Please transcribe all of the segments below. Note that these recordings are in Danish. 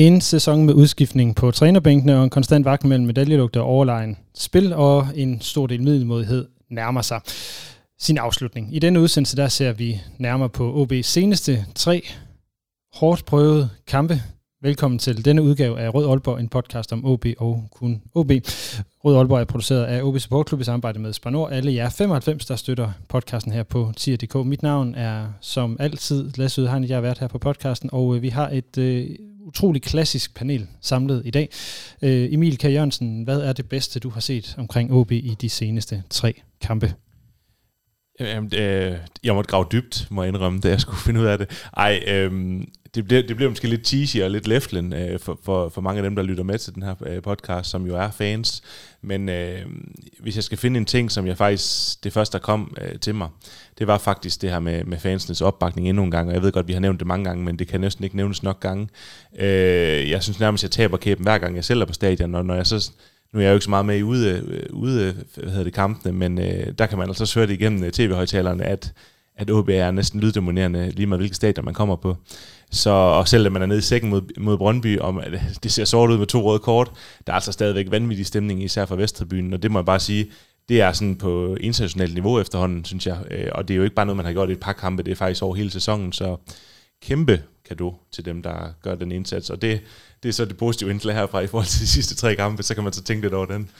En sæson med udskiftning på trænerbænkene og en konstant vagt mellem medaljelugt og overlegen spil og en stor del middelmodighed nærmer sig sin afslutning. I denne udsendelse der ser vi nærmere på OB's seneste tre hårdt prøvede kampe. Velkommen til denne udgave af Rød Aalborg, en podcast om OB og kun OB. Rød Aalborg er produceret af OB Support Club i samarbejde med Spanor. Alle jer 95, der støtter podcasten her på tier.dk. Mit navn er som altid Lasse Udhegn. Jeg har været her på podcasten, og øh, vi har et øh, utrolig klassisk panel samlet i dag. Øh, Emil K. Jørgensen, hvad er det bedste, du har set omkring OB i de seneste tre kampe? Jamen, øh, jeg måtte grave dybt, må jeg indrømme, da jeg skulle finde ud af det. Ej, øh, det, bliver, det bliver måske lidt cheesy og lidt leftlen øh, for, for, for mange af dem, der lytter med til den her øh, podcast, som jo er fans. Men øh, hvis jeg skal finde en ting, som jeg faktisk, det første, der kom øh, til mig, det var faktisk det her med, med fansenes opbakning endnu en gang. Og jeg ved godt, vi har nævnt det mange gange, men det kan næsten ikke nævnes nok gange. Øh, jeg synes nærmest, jeg taber kæben hver gang, jeg selv er på stadion, og når jeg så nu er jeg jo ikke så meget med i ude, øh, ude øh, hvad hedder det, kampene, men øh, der kan man altså høre det igennem øh, tv-højtalerne, at, at OB er næsten lyddominerende, lige med hvilke stadion man kommer på. Så, og selv man er nede i sækken mod, mod Brøndby, og det ser sort ud med to røde kort, der er altså stadigvæk vanvittig stemning, især fra Vesttribunen, og det må jeg bare sige, det er sådan på internationalt niveau efterhånden, synes jeg. Øh, og det er jo ikke bare noget, man har gjort i et par kampe, det er faktisk over hele sæsonen, så kæmpe kado til dem, der gør den indsats. Og det, det er så det positive indslag herfra i forhold til de sidste tre kampe, så kan man så tænke lidt over den.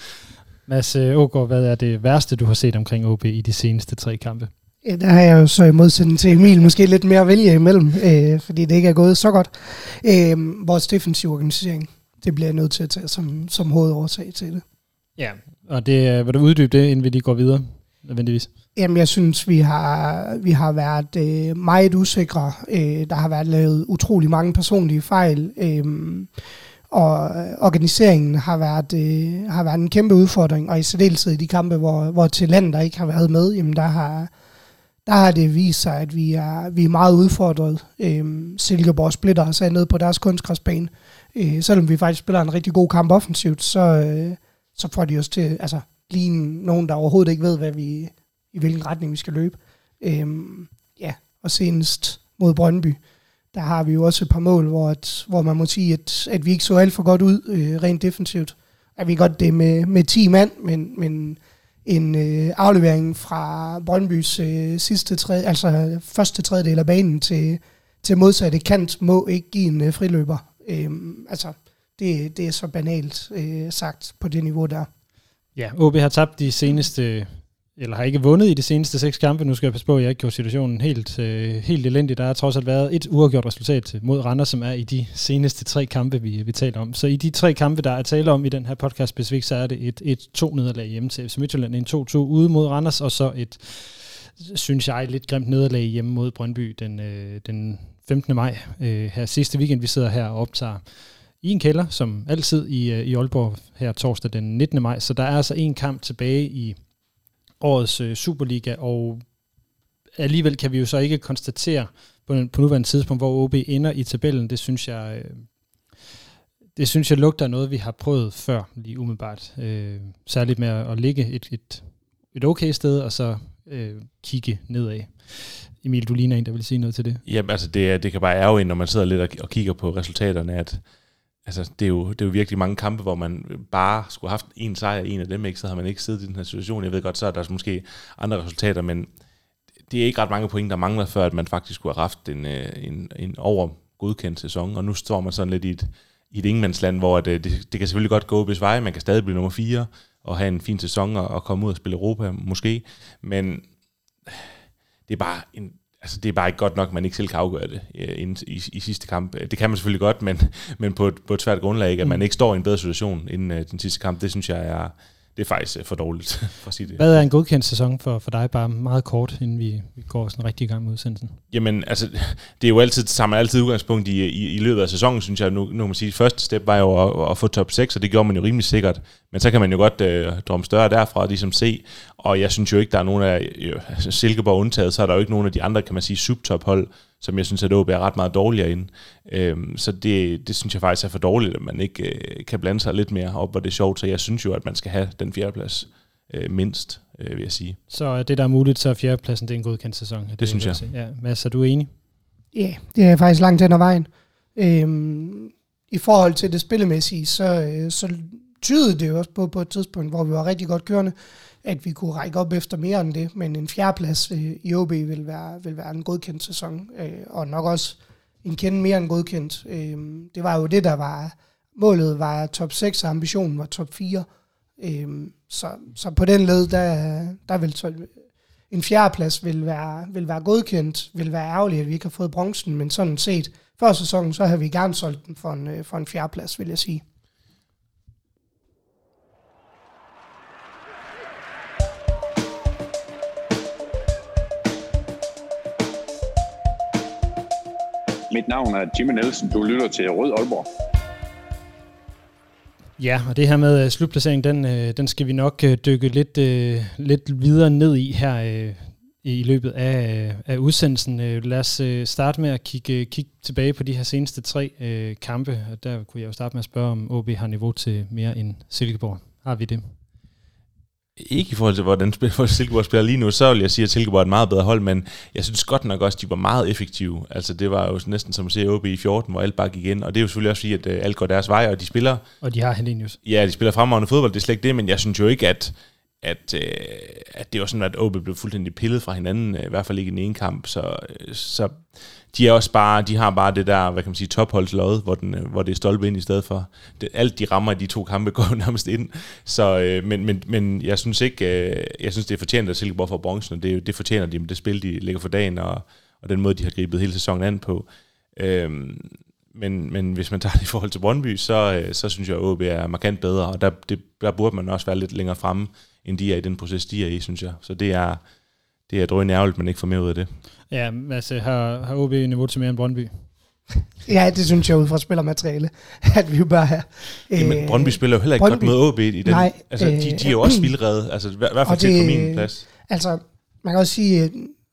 Mads øh, Ågaard, hvad er det værste, du har set omkring OB i de seneste tre kampe? Ja, der har jeg jo så i modsætning til Emil måske lidt mere at vælge imellem, øh, fordi det ikke er gået så godt. Øh, vores defensive organisering, det bliver jeg nødt til at tage som, som hovedårsag til det. Ja, og det, vil du uddybe det, inden vi lige går videre, nødvendigvis? Jamen, jeg synes, vi har, vi har været øh, meget usikre. Øh, der har været lavet utrolig mange personlige fejl. Øh, og organiseringen har været, øh, har været en kæmpe udfordring, og i særdeleshed i de kampe, hvor, hvor der ikke har været med, jamen der har, der har det vist sig, at vi er, vi er meget udfordret. Øhm, Silkeborg splitter os af ned på deres kunstgræsbane. Øh, selvom vi faktisk spiller en rigtig god kamp offensivt, så, øh, så får de os til altså, lige nogen, der overhovedet ikke ved, hvad vi, i hvilken retning vi skal løbe. Øhm, ja, og senest mod Brøndby, der har vi jo også et par mål, hvor, at, hvor man må sige, at, at vi ikke så alt for godt ud øh, rent defensivt. At vi godt det med, med 10 mand, men, men en øh, aflevering fra Brøndbys øh, sidste tre, altså første tredjedel af banen til, til modsatte kant, må ikke give en øh, friløber. Øh, altså, det, det er så banalt øh, sagt på det niveau der. Ja, OB har tabt de seneste eller har ikke vundet i de seneste seks kampe. Nu skal jeg passe på, at jeg ikke gjorde situationen helt, øh, helt elendig. Der har trods alt været et uafgjort resultat mod Randers, som er i de seneste tre kampe, vi, vi taler om. Så i de tre kampe, der er tale om i den her podcast specifikt, så er det et, et to nederlag hjemme til FC Midtjylland, en 2-2 ude mod Randers, og så et, synes jeg, lidt grimt nederlag hjemme mod Brøndby den, øh, den 15. maj. Øh, her sidste weekend, vi sidder her og optager i en kælder, som altid i, øh, i Aalborg her torsdag den 19. maj. Så der er altså en kamp tilbage i årets øh, Superliga, og alligevel kan vi jo så ikke konstatere på, på nuværende tidspunkt, hvor OB ender i tabellen. Det synes jeg, øh, det synes jeg lugter af noget, vi har prøvet før, lige umiddelbart. Øh, særligt med at, at ligge et, et, et okay sted, og så øh, kigge nedad. Emil, du ligner en, der vil sige noget til det. Jamen altså, det, det kan bare ærge en, når man sidder lidt og, og kigger på resultaterne, at altså, det, er jo, det er jo virkelig mange kampe, hvor man bare skulle have haft en sejr i en af dem, ikke? så har man ikke siddet i den her situation. Jeg ved godt, så er der måske andre resultater, men det er ikke ret mange point, der mangler, før at man faktisk skulle have haft en, øh, en, en over godkendt sæson, og nu står man sådan lidt i et, i et ingenmandsland, hvor det, øh, det, det kan selvfølgelig godt gå hvis veje, man kan stadig blive nummer 4 og have en fin sæson og, og komme ud og spille Europa måske, men det er bare en altså, det er bare ikke godt nok, at man ikke selv kan afgøre det øh, i, i, sidste kamp. Det kan man selvfølgelig godt, men, men på, et, på et svært grundlag, ikke? at man mm. ikke står i en bedre situation inden uh, den sidste kamp, det synes jeg er, det er faktisk øh, for dårligt, for at sige det. Hvad er en godkendt sæson for, for dig, bare meget kort, inden vi, vi går sådan rigtig i gang med udsendelsen? Jamen, altså, det er jo altid, man altid udgangspunkt i, i, i løbet af sæsonen, synes jeg. Nu, nu kan man sige, første step var jo at, at, få top 6, og det gjorde man jo rimelig sikkert. Men så kan man jo godt øh, drømme større derfra, ligesom se. Og jeg synes jo ikke, der er nogen af, altså Silkeborg undtaget, så er der jo ikke nogen af de andre, kan man sige, subtophold, som jeg synes, at OB er ret meget dårligere ind. Øhm, så det, det synes jeg faktisk er for dårligt, at man ikke øh, kan blande sig lidt mere op, hvor det er sjovt. Så jeg synes jo, at man skal have den fjerdeplads øh, mindst, øh, vil jeg sige. Så det, der er muligt, så er fjerdepladsen det er en godkendt sæson. Det, det synes jeg. Ja, Mads, er du enig? Ja, yeah, det er faktisk langt hen ad vejen. Øhm, I forhold til det spillemæssige, så, øh, så tydede det jo også på, på et tidspunkt, hvor vi var rigtig godt kørende, at vi kunne række op efter mere end det, men en fjerdeplads øh, i OB vil være, vil være en godkendt sæson, øh, og nok også en kende mere end godkendt. Øh, det var jo det, der var målet var top 6, og ambitionen var top 4. Øh, så, så på den led, der, der vil så, en fjerdeplads vil være, vil være godkendt, vil være ærgerligt, at vi ikke har fået bronzen, men sådan set, før sæsonen, så har vi gerne solgt den for en, øh, for en fjerdeplads, vil jeg sige. Mit navn er Jimmy Nielsen. Du lytter til Rød Aalborg. Ja, og det her med øh, slutplaceringen, den, øh, den skal vi nok øh, dykke lidt, lidt videre ned i her i løbet af, af udsendelsen. Lad os starte med at kigge, kigge tilbage på de her seneste tre kampe. Og der kunne jeg jo starte med at spørge, om OB har niveau til mere end Silkeborg. Har vi det? Ikke i forhold til, hvordan Silkeborg spiller lige nu, så vil jeg sige, at Silkeborg er et meget bedre hold, men jeg synes godt nok også, at de var meget effektive. Altså det var jo næsten som at se OB i 14, hvor alt bare gik ind, og det er jo selvfølgelig også fordi, at uh, alt går deres vej, og de spiller... Og de har Helenius. Ja, de spiller fremragende fodbold, det er slet ikke det, men jeg synes jo ikke, at, at, øh, at det var sådan, at OB blev fuldstændig pillet fra hinanden, øh, i hvert fald ikke i den ene kamp, så, øh, så de er også bare, de har bare det der, hvad kan man sige, topholdslod, hvor, den, øh, hvor det er stolpe ind i stedet for. Det, alt de rammer i de to kampe går nærmest ind. Så, øh, men, men, men jeg synes ikke, øh, jeg synes det er fortjent, at Silkeborg får bronzen, og det, det fortjener de med det spil, de lægger for dagen, og, og den måde, de har gribet hele sæsonen an på. Øh, men, men hvis man tager det i forhold til Brøndby, så, øh, så synes jeg, at OB er markant bedre, og der, det, der burde man også være lidt længere fremme, end de er i den proces, de er i, synes jeg. Så det er, det er drøjende ærgerligt, man ikke får mere ud af det. Ja, altså har, har OB niveau til mere end Brøndby? ja, det synes jeg ud fra spillermateriale, at vi jo have. Jamen, øh, Brøndby spiller jo heller ikke Brøndby, godt med OB i den. Nej, altså, de, de er jo også vildrede, altså i hvert fald til på min plads. Altså, man kan også sige,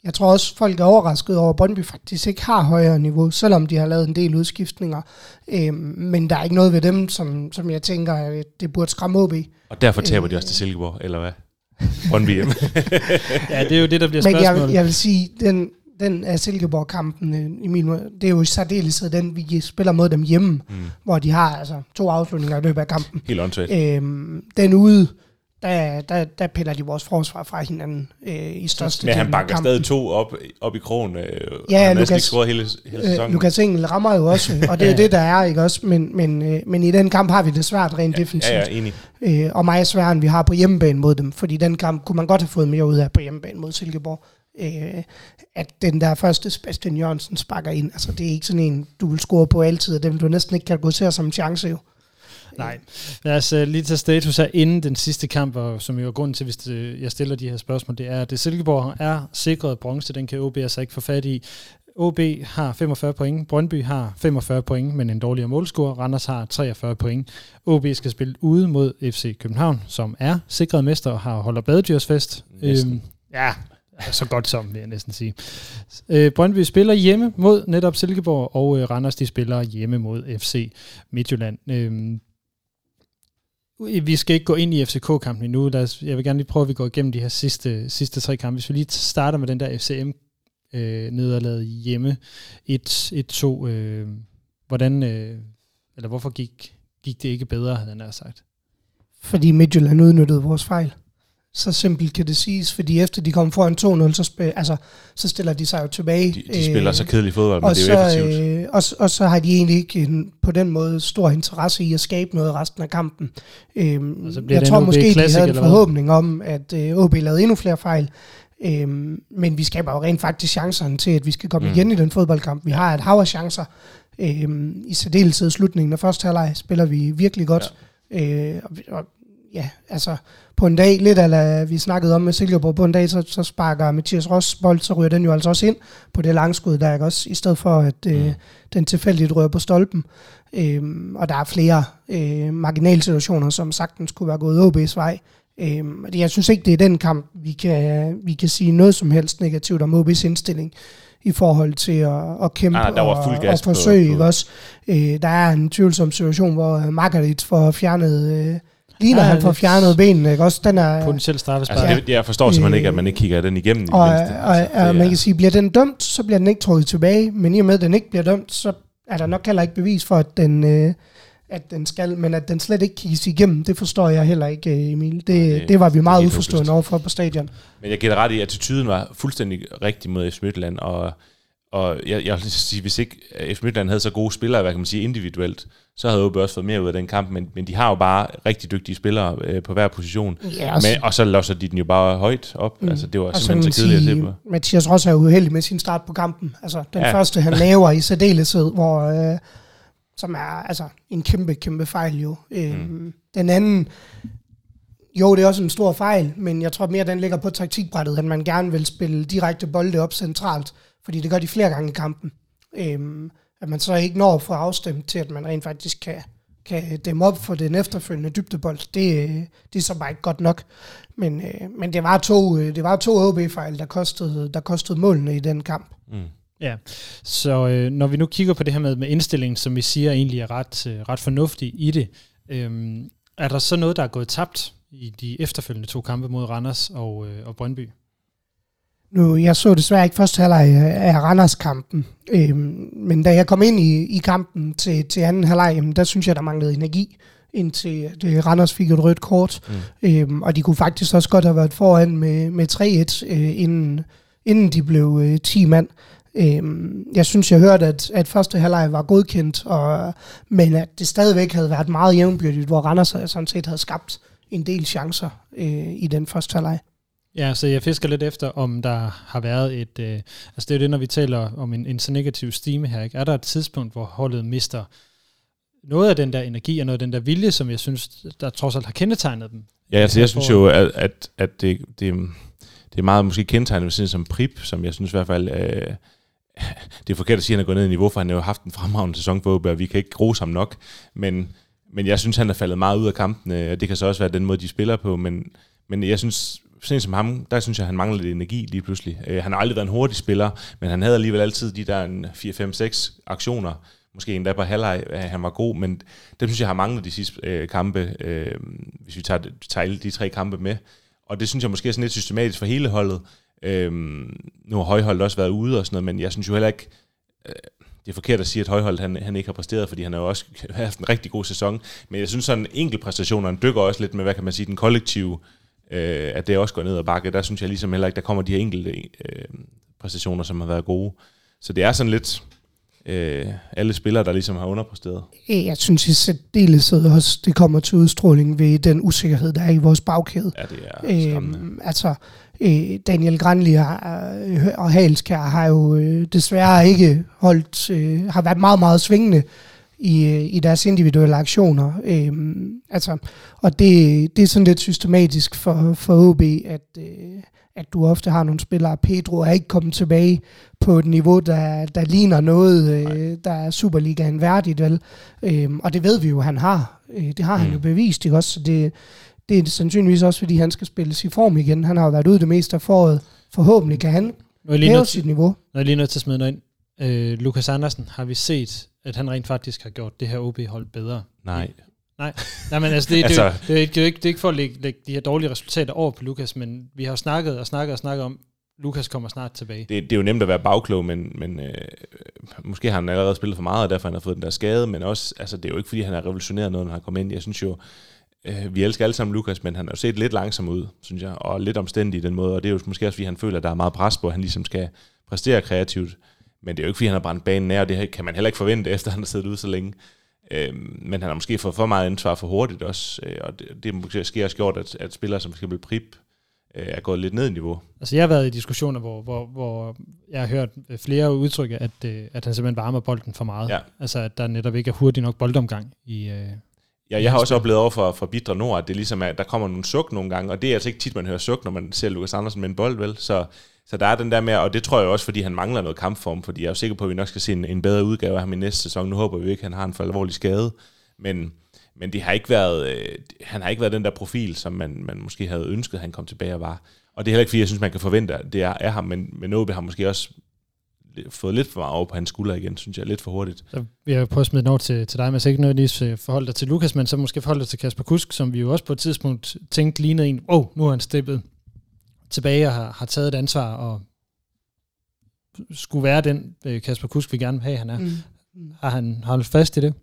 jeg tror også, folk er overrasket over, at Brøndby faktisk ikke har højere niveau, selvom de har lavet en del udskiftninger. Øhm, men der er ikke noget ved dem, som, som jeg tænker, det burde skræmme OB. Og derfor taber øh, de også til Silkeborg, eller hvad? Brøndby hjemme. ja, det er jo det, der bliver spørgsmålet. Men jeg, jeg vil sige, den, den af Silkeborg-kampen, øh, min, det er jo i særdeleshed den, vi spiller mod dem hjemme, mm. hvor de har altså to afslutninger i løbet af kampen. Helt åndssvagt. Øhm, den ude, der, der, der piller de vores forsvar fra hinanden øh, i største Men han banker stadig to op, op i krogen, øh, ja, og han Lukas, ikke hele, hele øh, sæsonen. Øh, Lukas Engel rammer jo også, og det er det, der er, ikke også? Men, men, øh, men i den kamp har vi det svært rent ja, defensivt. Ja, ja, enig. Øh, og meget sværere, end vi har på hjemmebane mod dem, fordi den kamp kunne man godt have fået mere ud af på hjemmebane mod Silkeborg. Øh, at den der første Sebastian Jørgensen sparker ind, altså det er ikke sådan en, du vil score på altid, og det vil du næsten ikke kategorisere som en chance jo. Nej. Lad os uh, lige tage status her inden den sidste kamp, og som jo er grunden til, hvis det, jeg stiller de her spørgsmål, det er, at det Silkeborg er sikret bronze, den kan OB altså ikke få fat i. OB har 45 point, Brøndby har 45 point, men en dårligere målscore. Randers har 43 point. OB skal spille ude mod FC København, som er sikret mester og har holder badedyrsfest. Øhm, ja, så godt som, vil jeg næsten sige. Øh, Brøndby spiller hjemme mod netop Silkeborg, og øh, Randers de spiller hjemme mod FC Midtjylland. Øh, vi skal ikke gå ind i FCK-kampen endnu. Lad os, jeg vil gerne lige prøve, at vi går igennem de her sidste, sidste tre kampe. Hvis vi lige starter med den der FCM øh, nederlaget hjemme 1-2. Øh, hvordan, øh, eller hvorfor gik, gik det ikke bedre, havde han sagt? Fordi Midtjylland udnyttede vores fejl. Så simpelt kan det siges, fordi efter de kom foran 2-0, så, spil, altså, så stiller de sig jo tilbage. De, de spiller øh, så kedelig fodbold, men det er jo effektivt. Øh, og, og så har de egentlig ikke en, på den måde stor interesse i at skabe noget resten af kampen. Øh, jeg tror måske, de havde en forhåbning om, at øh, OB lavede endnu flere fejl. Øh, men vi skaber jo rent faktisk chancerne til, at vi skal komme mm. igen i den fodboldkamp. Vi har et hav af chancer. Øh, I særdeleshed slutningen af første halvleg spiller vi virkelig godt. Ja. Øh, og, og ja, altså på en dag, lidt eller vi snakkede om med Silkeborg, på en dag, så, så sparker Mathias Ross bold, så ryger den jo altså også ind på det langskud, der ikke også, i stedet for at øh, mm. den tilfældigt rører på stolpen. Øhm, og der er flere øh, marginalsituationer, som sagtens kunne være gået OB's vej. Øhm, jeg synes ikke, det er den kamp, vi kan, vi kan sige noget som helst negativt om OB's indstilling i forhold til at, at kæmpe Ah, der var fuld og, gas og forsøge. på- Ikke også? Øh, der er en tvivlsom situation, hvor Margaret får fjernet... Øh, ligner Ja, han får fjernet benene, ikke også? Den er, Potentielt straffespark. Altså, det, jeg forstår simpelthen Øh, ikke, at man ikke kigger den igennem i det og, mindste. og, Altså, og det man kan sige, bliver den dømt, så bliver den ikke trukket tilbage, men i og med, at den ikke bliver dømt, så er der nok heller ikke bevis for, at den, øh, at den skal, men at den slet ikke kigges igennem, det forstår jeg heller ikke, øh, Emil. Det, det- det, det var vi meget uforstående overfor på stadion. Men jeg giver ret i, at attituden var fuldstændig rigtig mod FC Midtjylland, og, og jeg, jeg vil sige, hvis ikke FC Midtjylland havde så gode spillere, hvad kan man sige, individuelt, så havde OB også fået mere ud af den kamp, men, men de har jo bare rigtig dygtige spillere øh, på hver position, Ja, men, og så losser de den jo bare højt op. Mm. Altså, det var Og simpelthen så kedeligt at se på. Mathias Ross er jo uheldig med sin start på kampen. Altså den ja. første, han laver i særdeleshed, hvor, øh, som er altså, en kæmpe, kæmpe fejl jo. Øh, Mm. Den anden, jo, det er også en stor fejl, men jeg tror mere, den ligger på taktikbrættet, at man gerne vil spille direkte bolde op centralt, fordi det gør de flere gange i kampen. Øh, at man så ikke når at få afstemt til, at man rent faktisk kan, kan dæmme op for den efterfølgende dybdebold, det, øh, det er så bare ikke godt nok. Men, øh, men det var to, øh, det var to OB-fejl, der kostede, der kostede målene i den kamp. Mm. Ja, så øh, når vi nu kigger på det her med, med indstillingen, som vi siger egentlig er ret, øh, ret fornuftig i det, øh, er der så noget, der er gået tabt i de efterfølgende to kampe mod Randers og, øh, og Brøndby? Nu, jeg så desværre ikke første halvleg af Randers-kampen, øhm, men da jeg kom ind i, i kampen til, til anden halvleg, jamen, der synes jeg, der manglede energi, indtil øh, Randers fik et rødt kort. Mm. Øhm, og de kunne faktisk også godt have været foran med, med 3-1, øh, inden, inden de blev øh, 10 mand. Øhm, jeg synes, jeg hørte, at, at første halvleg var godkendt, og, men at det stadigvæk havde været meget jævnbyrdigt, hvor Randers sådan set havde skabt en del chancer øh, i den første halvleg. Ja, så jeg fisker lidt efter, om der har været et... Øh, altså det er jo det, når vi taler om en, en så negativ stime her. Ikke? Er der et tidspunkt, hvor holdet mister noget af den der energi og noget af den der vilje, som jeg synes, der trods alt har kendetegnet dem? Ja, altså jeg synes forår? jo, at, at, at det, det, det er meget måske kendetegnet ved sådan som Prip, som jeg synes i hvert fald, øh, det er forkert at sige, at han er gået ned i niveau, for han har jo haft en fremragende sæson OB, og vi kan ikke rose ham nok, men, men jeg synes, han er faldet meget ud af kampene, og det kan så også være den måde, de spiller på, men, men jeg synes, sådan en som ham, der synes jeg, han mangler lidt energi lige pludselig. Øh, han har aldrig været en hurtig spiller, men han havde alligevel altid de der 4-5-6 aktioner, måske endda på halvleg, han var god, men det synes jeg har manglet de sidste øh, kampe, øh, hvis vi tager, tager alle de tre kampe med. Og det synes jeg måske er sådan lidt systematisk for hele holdet. Øh, nu har Højholdt også været ude og sådan noget, men jeg synes jo heller ikke, øh, det er forkert at sige, at Højholdt han, han ikke har præsteret, fordi han har jo også haft en rigtig god sæson. Men jeg synes sådan, en enkelt præstationerne dykker også lidt med, hvad kan man sige, den kollektive, øh, at det også går ned ad bakke. Der synes jeg ligesom heller ikke, der kommer de her enkelte øh, præstationer, som har været gode. Så det er sådan lidt øh, alle spillere, der ligesom har underpræsteret. Øh, Jeg synes i særdeleshed også, det kommer til udstråling ved den usikkerhed, der er i vores bagkæde. Ja, det er skræmmende. Øhm, altså, øh, Daniel Granli øh, og Halskær har jo øh, desværre ikke holdt, øh, har været meget, meget svingende i, øh, i deres individuelle aktioner. Øhm, altså, og det, det er sådan lidt systematisk for, for OB, at, øh, at du ofte har nogle spillere. Pedro er ikke kommet tilbage på et niveau, der, der ligner noget, øh, der er Superligaen værdigt, vel? Øhm, og det ved vi jo, han har. Øh, det har han Mm. jo bevist, ikke også? Så det, det er sandsynligvis også, fordi han skal spilles i form igen. Han har jo været ude det meste af foråret. Forhåbentlig kan han hæve sit niveau. nu er jeg lige nødt til at smide noget ind. Øh, Lukas Andersen, har vi set, at han rent faktisk har gjort det her OB-hold bedre? Nej. Nej, men altså, det, Altså- det, det, er ikke- det, er ikke, det er ikke for at lægge, lægge de her dårlige resultater over på Lukas, men vi har jo snakket og snakket og snakket om, Lukas kommer snart tilbage. Det, det er jo nemt at være bagklog, men, men øh, måske har han allerede spillet for meget, og derfor han har fået den der skade, men også, altså det er jo ikke fordi, han har revolutioneret noget, når han kommer ind. Jeg synes jo, øh, vi elsker alle sammen Lukas, men han har jo set lidt langsom ud, synes jeg, og lidt omstændig i den måde, og det er jo måske også, fordi han føler, at der er meget pres på, at han ligesom skal præstere kreativt. Men det er jo ikke, fordi han har brændt banen nær, og det kan man heller ikke forvente, efter han har siddet ude så længe. Øh, men han har måske fået for meget ansvar for hurtigt også, øh, og det, det måske også gjort, at, at spillere som skal Prip øh, er gået lidt ned i niveau. Altså jeg har været i diskussioner, hvor, hvor, hvor jeg har hørt flere udtrykke, at, øh, at han simpelthen varmer bolden for meget. Ja. Altså at der netop ikke er hurtig nok boldomgang i, øh, Ja, jeg har også oplevet over for, for Bidre Nord, at det ligesom er, der kommer nogle suk nogle gange, og det er altså ikke tit, man hører suk, når man ser Lukas Andersen med en bold, vel? Så, så der er den der med, og det tror jeg også, fordi han mangler noget kampform, fordi jeg er sikker på, at vi nok skal se en, en bedre udgave af ham i næste sæson. Nu håber vi ikke, at han har en for alvorlig skade, men, men det har ikke været, øh, han har ikke været den der profil, som man, man måske havde ønsket, at han kom tilbage og var. Og det er heller ikke, fordi jeg synes, man kan forvente, at det er, er ham, men, men Åbe har måske også fået lidt for meget over på hans skulder igen, synes jeg, lidt for hurtigt. Så vil jeg prøve at smide noget til, til dig, men så ikke nødvendigvis øh, forholde dig til Lukas, men så måske forholde dig til Kasper Kusk, som vi jo også på et tidspunkt tænkte lignede en, åh, oh, nu er han steppet tilbage og har, har taget et ansvar, og skulle være den øh, Kasper Kusk, vi gerne vil have, han er. Mm. Har han holdt fast i det?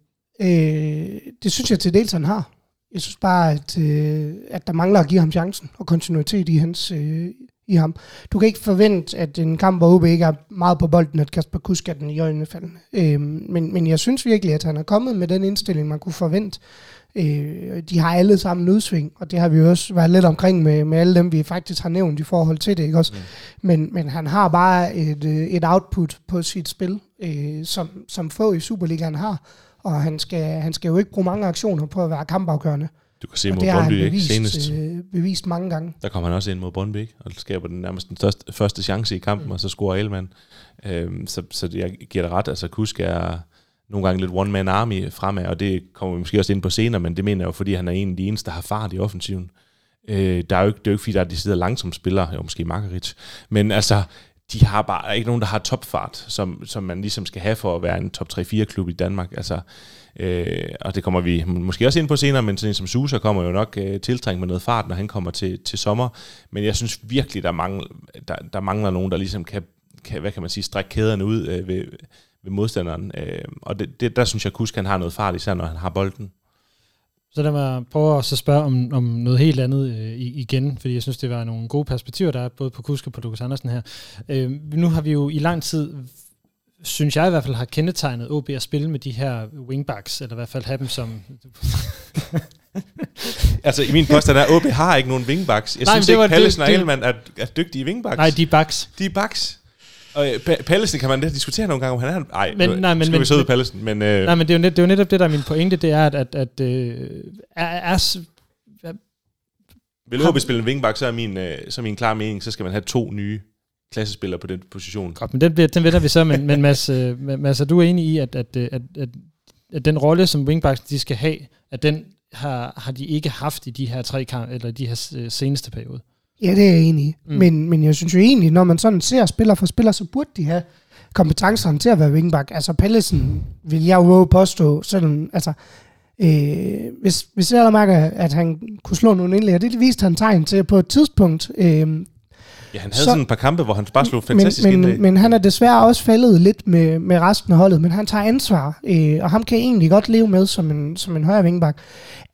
Øh, det synes jeg til dels, han har. Jeg synes bare, at, øh, at der mangler at give ham chancen og kontinuitet i hans, øh, i ham. Du kan ikke forvente, at en kamp, hvor OB ikke er meget på bolden, at Kasper Kusk er den i øjnene faldende. Øh, men, men jeg synes virkelig, at han er kommet med den indstilling, man kunne forvente. Øh, de har alle sammen udsving, og det har vi også været lidt omkring med, med alle dem, vi faktisk har nævnt i forhold til det. Ikke også? Mm. Men, men han har bare et, øh, et output på sit spil, øh, som, som få i Superligaen har, og han skal, han skal jo ikke bruge mange aktioner på at være kampafgørende. Du kan se mod Brøndby, ikke? Senest. Øh, bevist mange gange. Der kommer han også ind mod Brøndby, ikke? Og skaber den nærmest den største, første chance i kampen, mm. og så scorer Elman. Øhm, så, så jeg giver dig ret. Altså, Kusk er nogle gange lidt one-man army fremad, og det kommer vi måske også ind på senere, men det mener jeg jo, fordi han er en af de eneste, der har fart i offensiven. Øh, der er jo ikke, det er jo ikke, fordi der er de sidder langsomt spillere, jo måske Margarit, men altså, de har bare ikke nogen, der har topfart, som, som man ligesom skal have for at være en top 3-4 klub i Danmark. Altså, Øh, og det kommer vi måske også ind på senere, men sådan en som Susa kommer jo nok øh, tiltrængt med noget fart, når han kommer til, til sommer. Men jeg synes virkelig, der mangler, der, der mangler nogen, der ligesom kan, kan, hvad kan man sige, strække kæderne ud øh, ved, ved modstanderen. Øh, og det, det, der synes jeg, Kusk han har noget fart, især når han har bolden. Så lad mig prøve at så spørge om, om noget helt andet øh, igen, fordi jeg synes, det var nogle gode perspektiver, der er både på Kusk og på Lukas Andersen her. Øh, nu har vi jo i lang tid synes jeg i hvert fald har kendetegnet OB at spille med de her wingbacks, eller i hvert fald have dem som... altså i min påstand er, at OB har ikke nogen wingbacks. Jeg Nej, synes ikke, Pallesen og Ellemann er, er dygtige wingbacks. Nej, de er backs. De er backs. Og øh, Pallesen kan man da diskutere nogle gange, om han er... Ej, men, nej, men, skal men, vi så ud Pallesen, men... Øh, nej, men det er, jo net, det er jo netop det, der er min pointe, det er, at, at, at øh, er, er, vil OB spille en wingback, så er min, øh, så er min klare mening, så skal man have to nye klassespiller på den position. Godt, men den, bliver, den vender vi så, men, men Mads, øh, Mads, er du enig i, at, at, at, at, at den rolle, som wingbacks de skal have, at den har, har de ikke haft i de her tre kamp, eller de her øh, seneste periode? Ja, det er jeg enig i. Mm. Men, men jeg synes jo egentlig, når man sådan ser spiller for spiller, så burde de have kompetencerne til at være wingback. Altså Pallesen vil jeg jo påstå, sådan, altså, øh, hvis, hvis jeg mærker, at han kunne slå nogle indlæg, det viste han tegn til på et tidspunkt, øh, Ja, han havde så, sådan et par kampe, hvor han bare slog fantastisk men, men, men han er desværre også faldet lidt med, med resten af holdet, men han tager ansvar, øh, og ham kan jeg egentlig godt leve med som en, som en højre vingbak.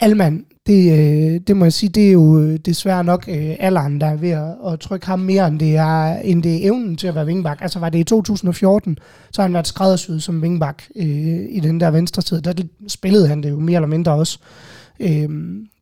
Alman, det, øh, det må jeg sige, det er jo øh, desværre nok øh, alderen, der er ved at, at trykke ham mere, end det, er, end det er evnen til at være vingbak. Altså var det i 2014, så har han været skræddersyet som vingbak øh, i den der venstre side. Der spillede han det jo mere eller mindre også. Øh,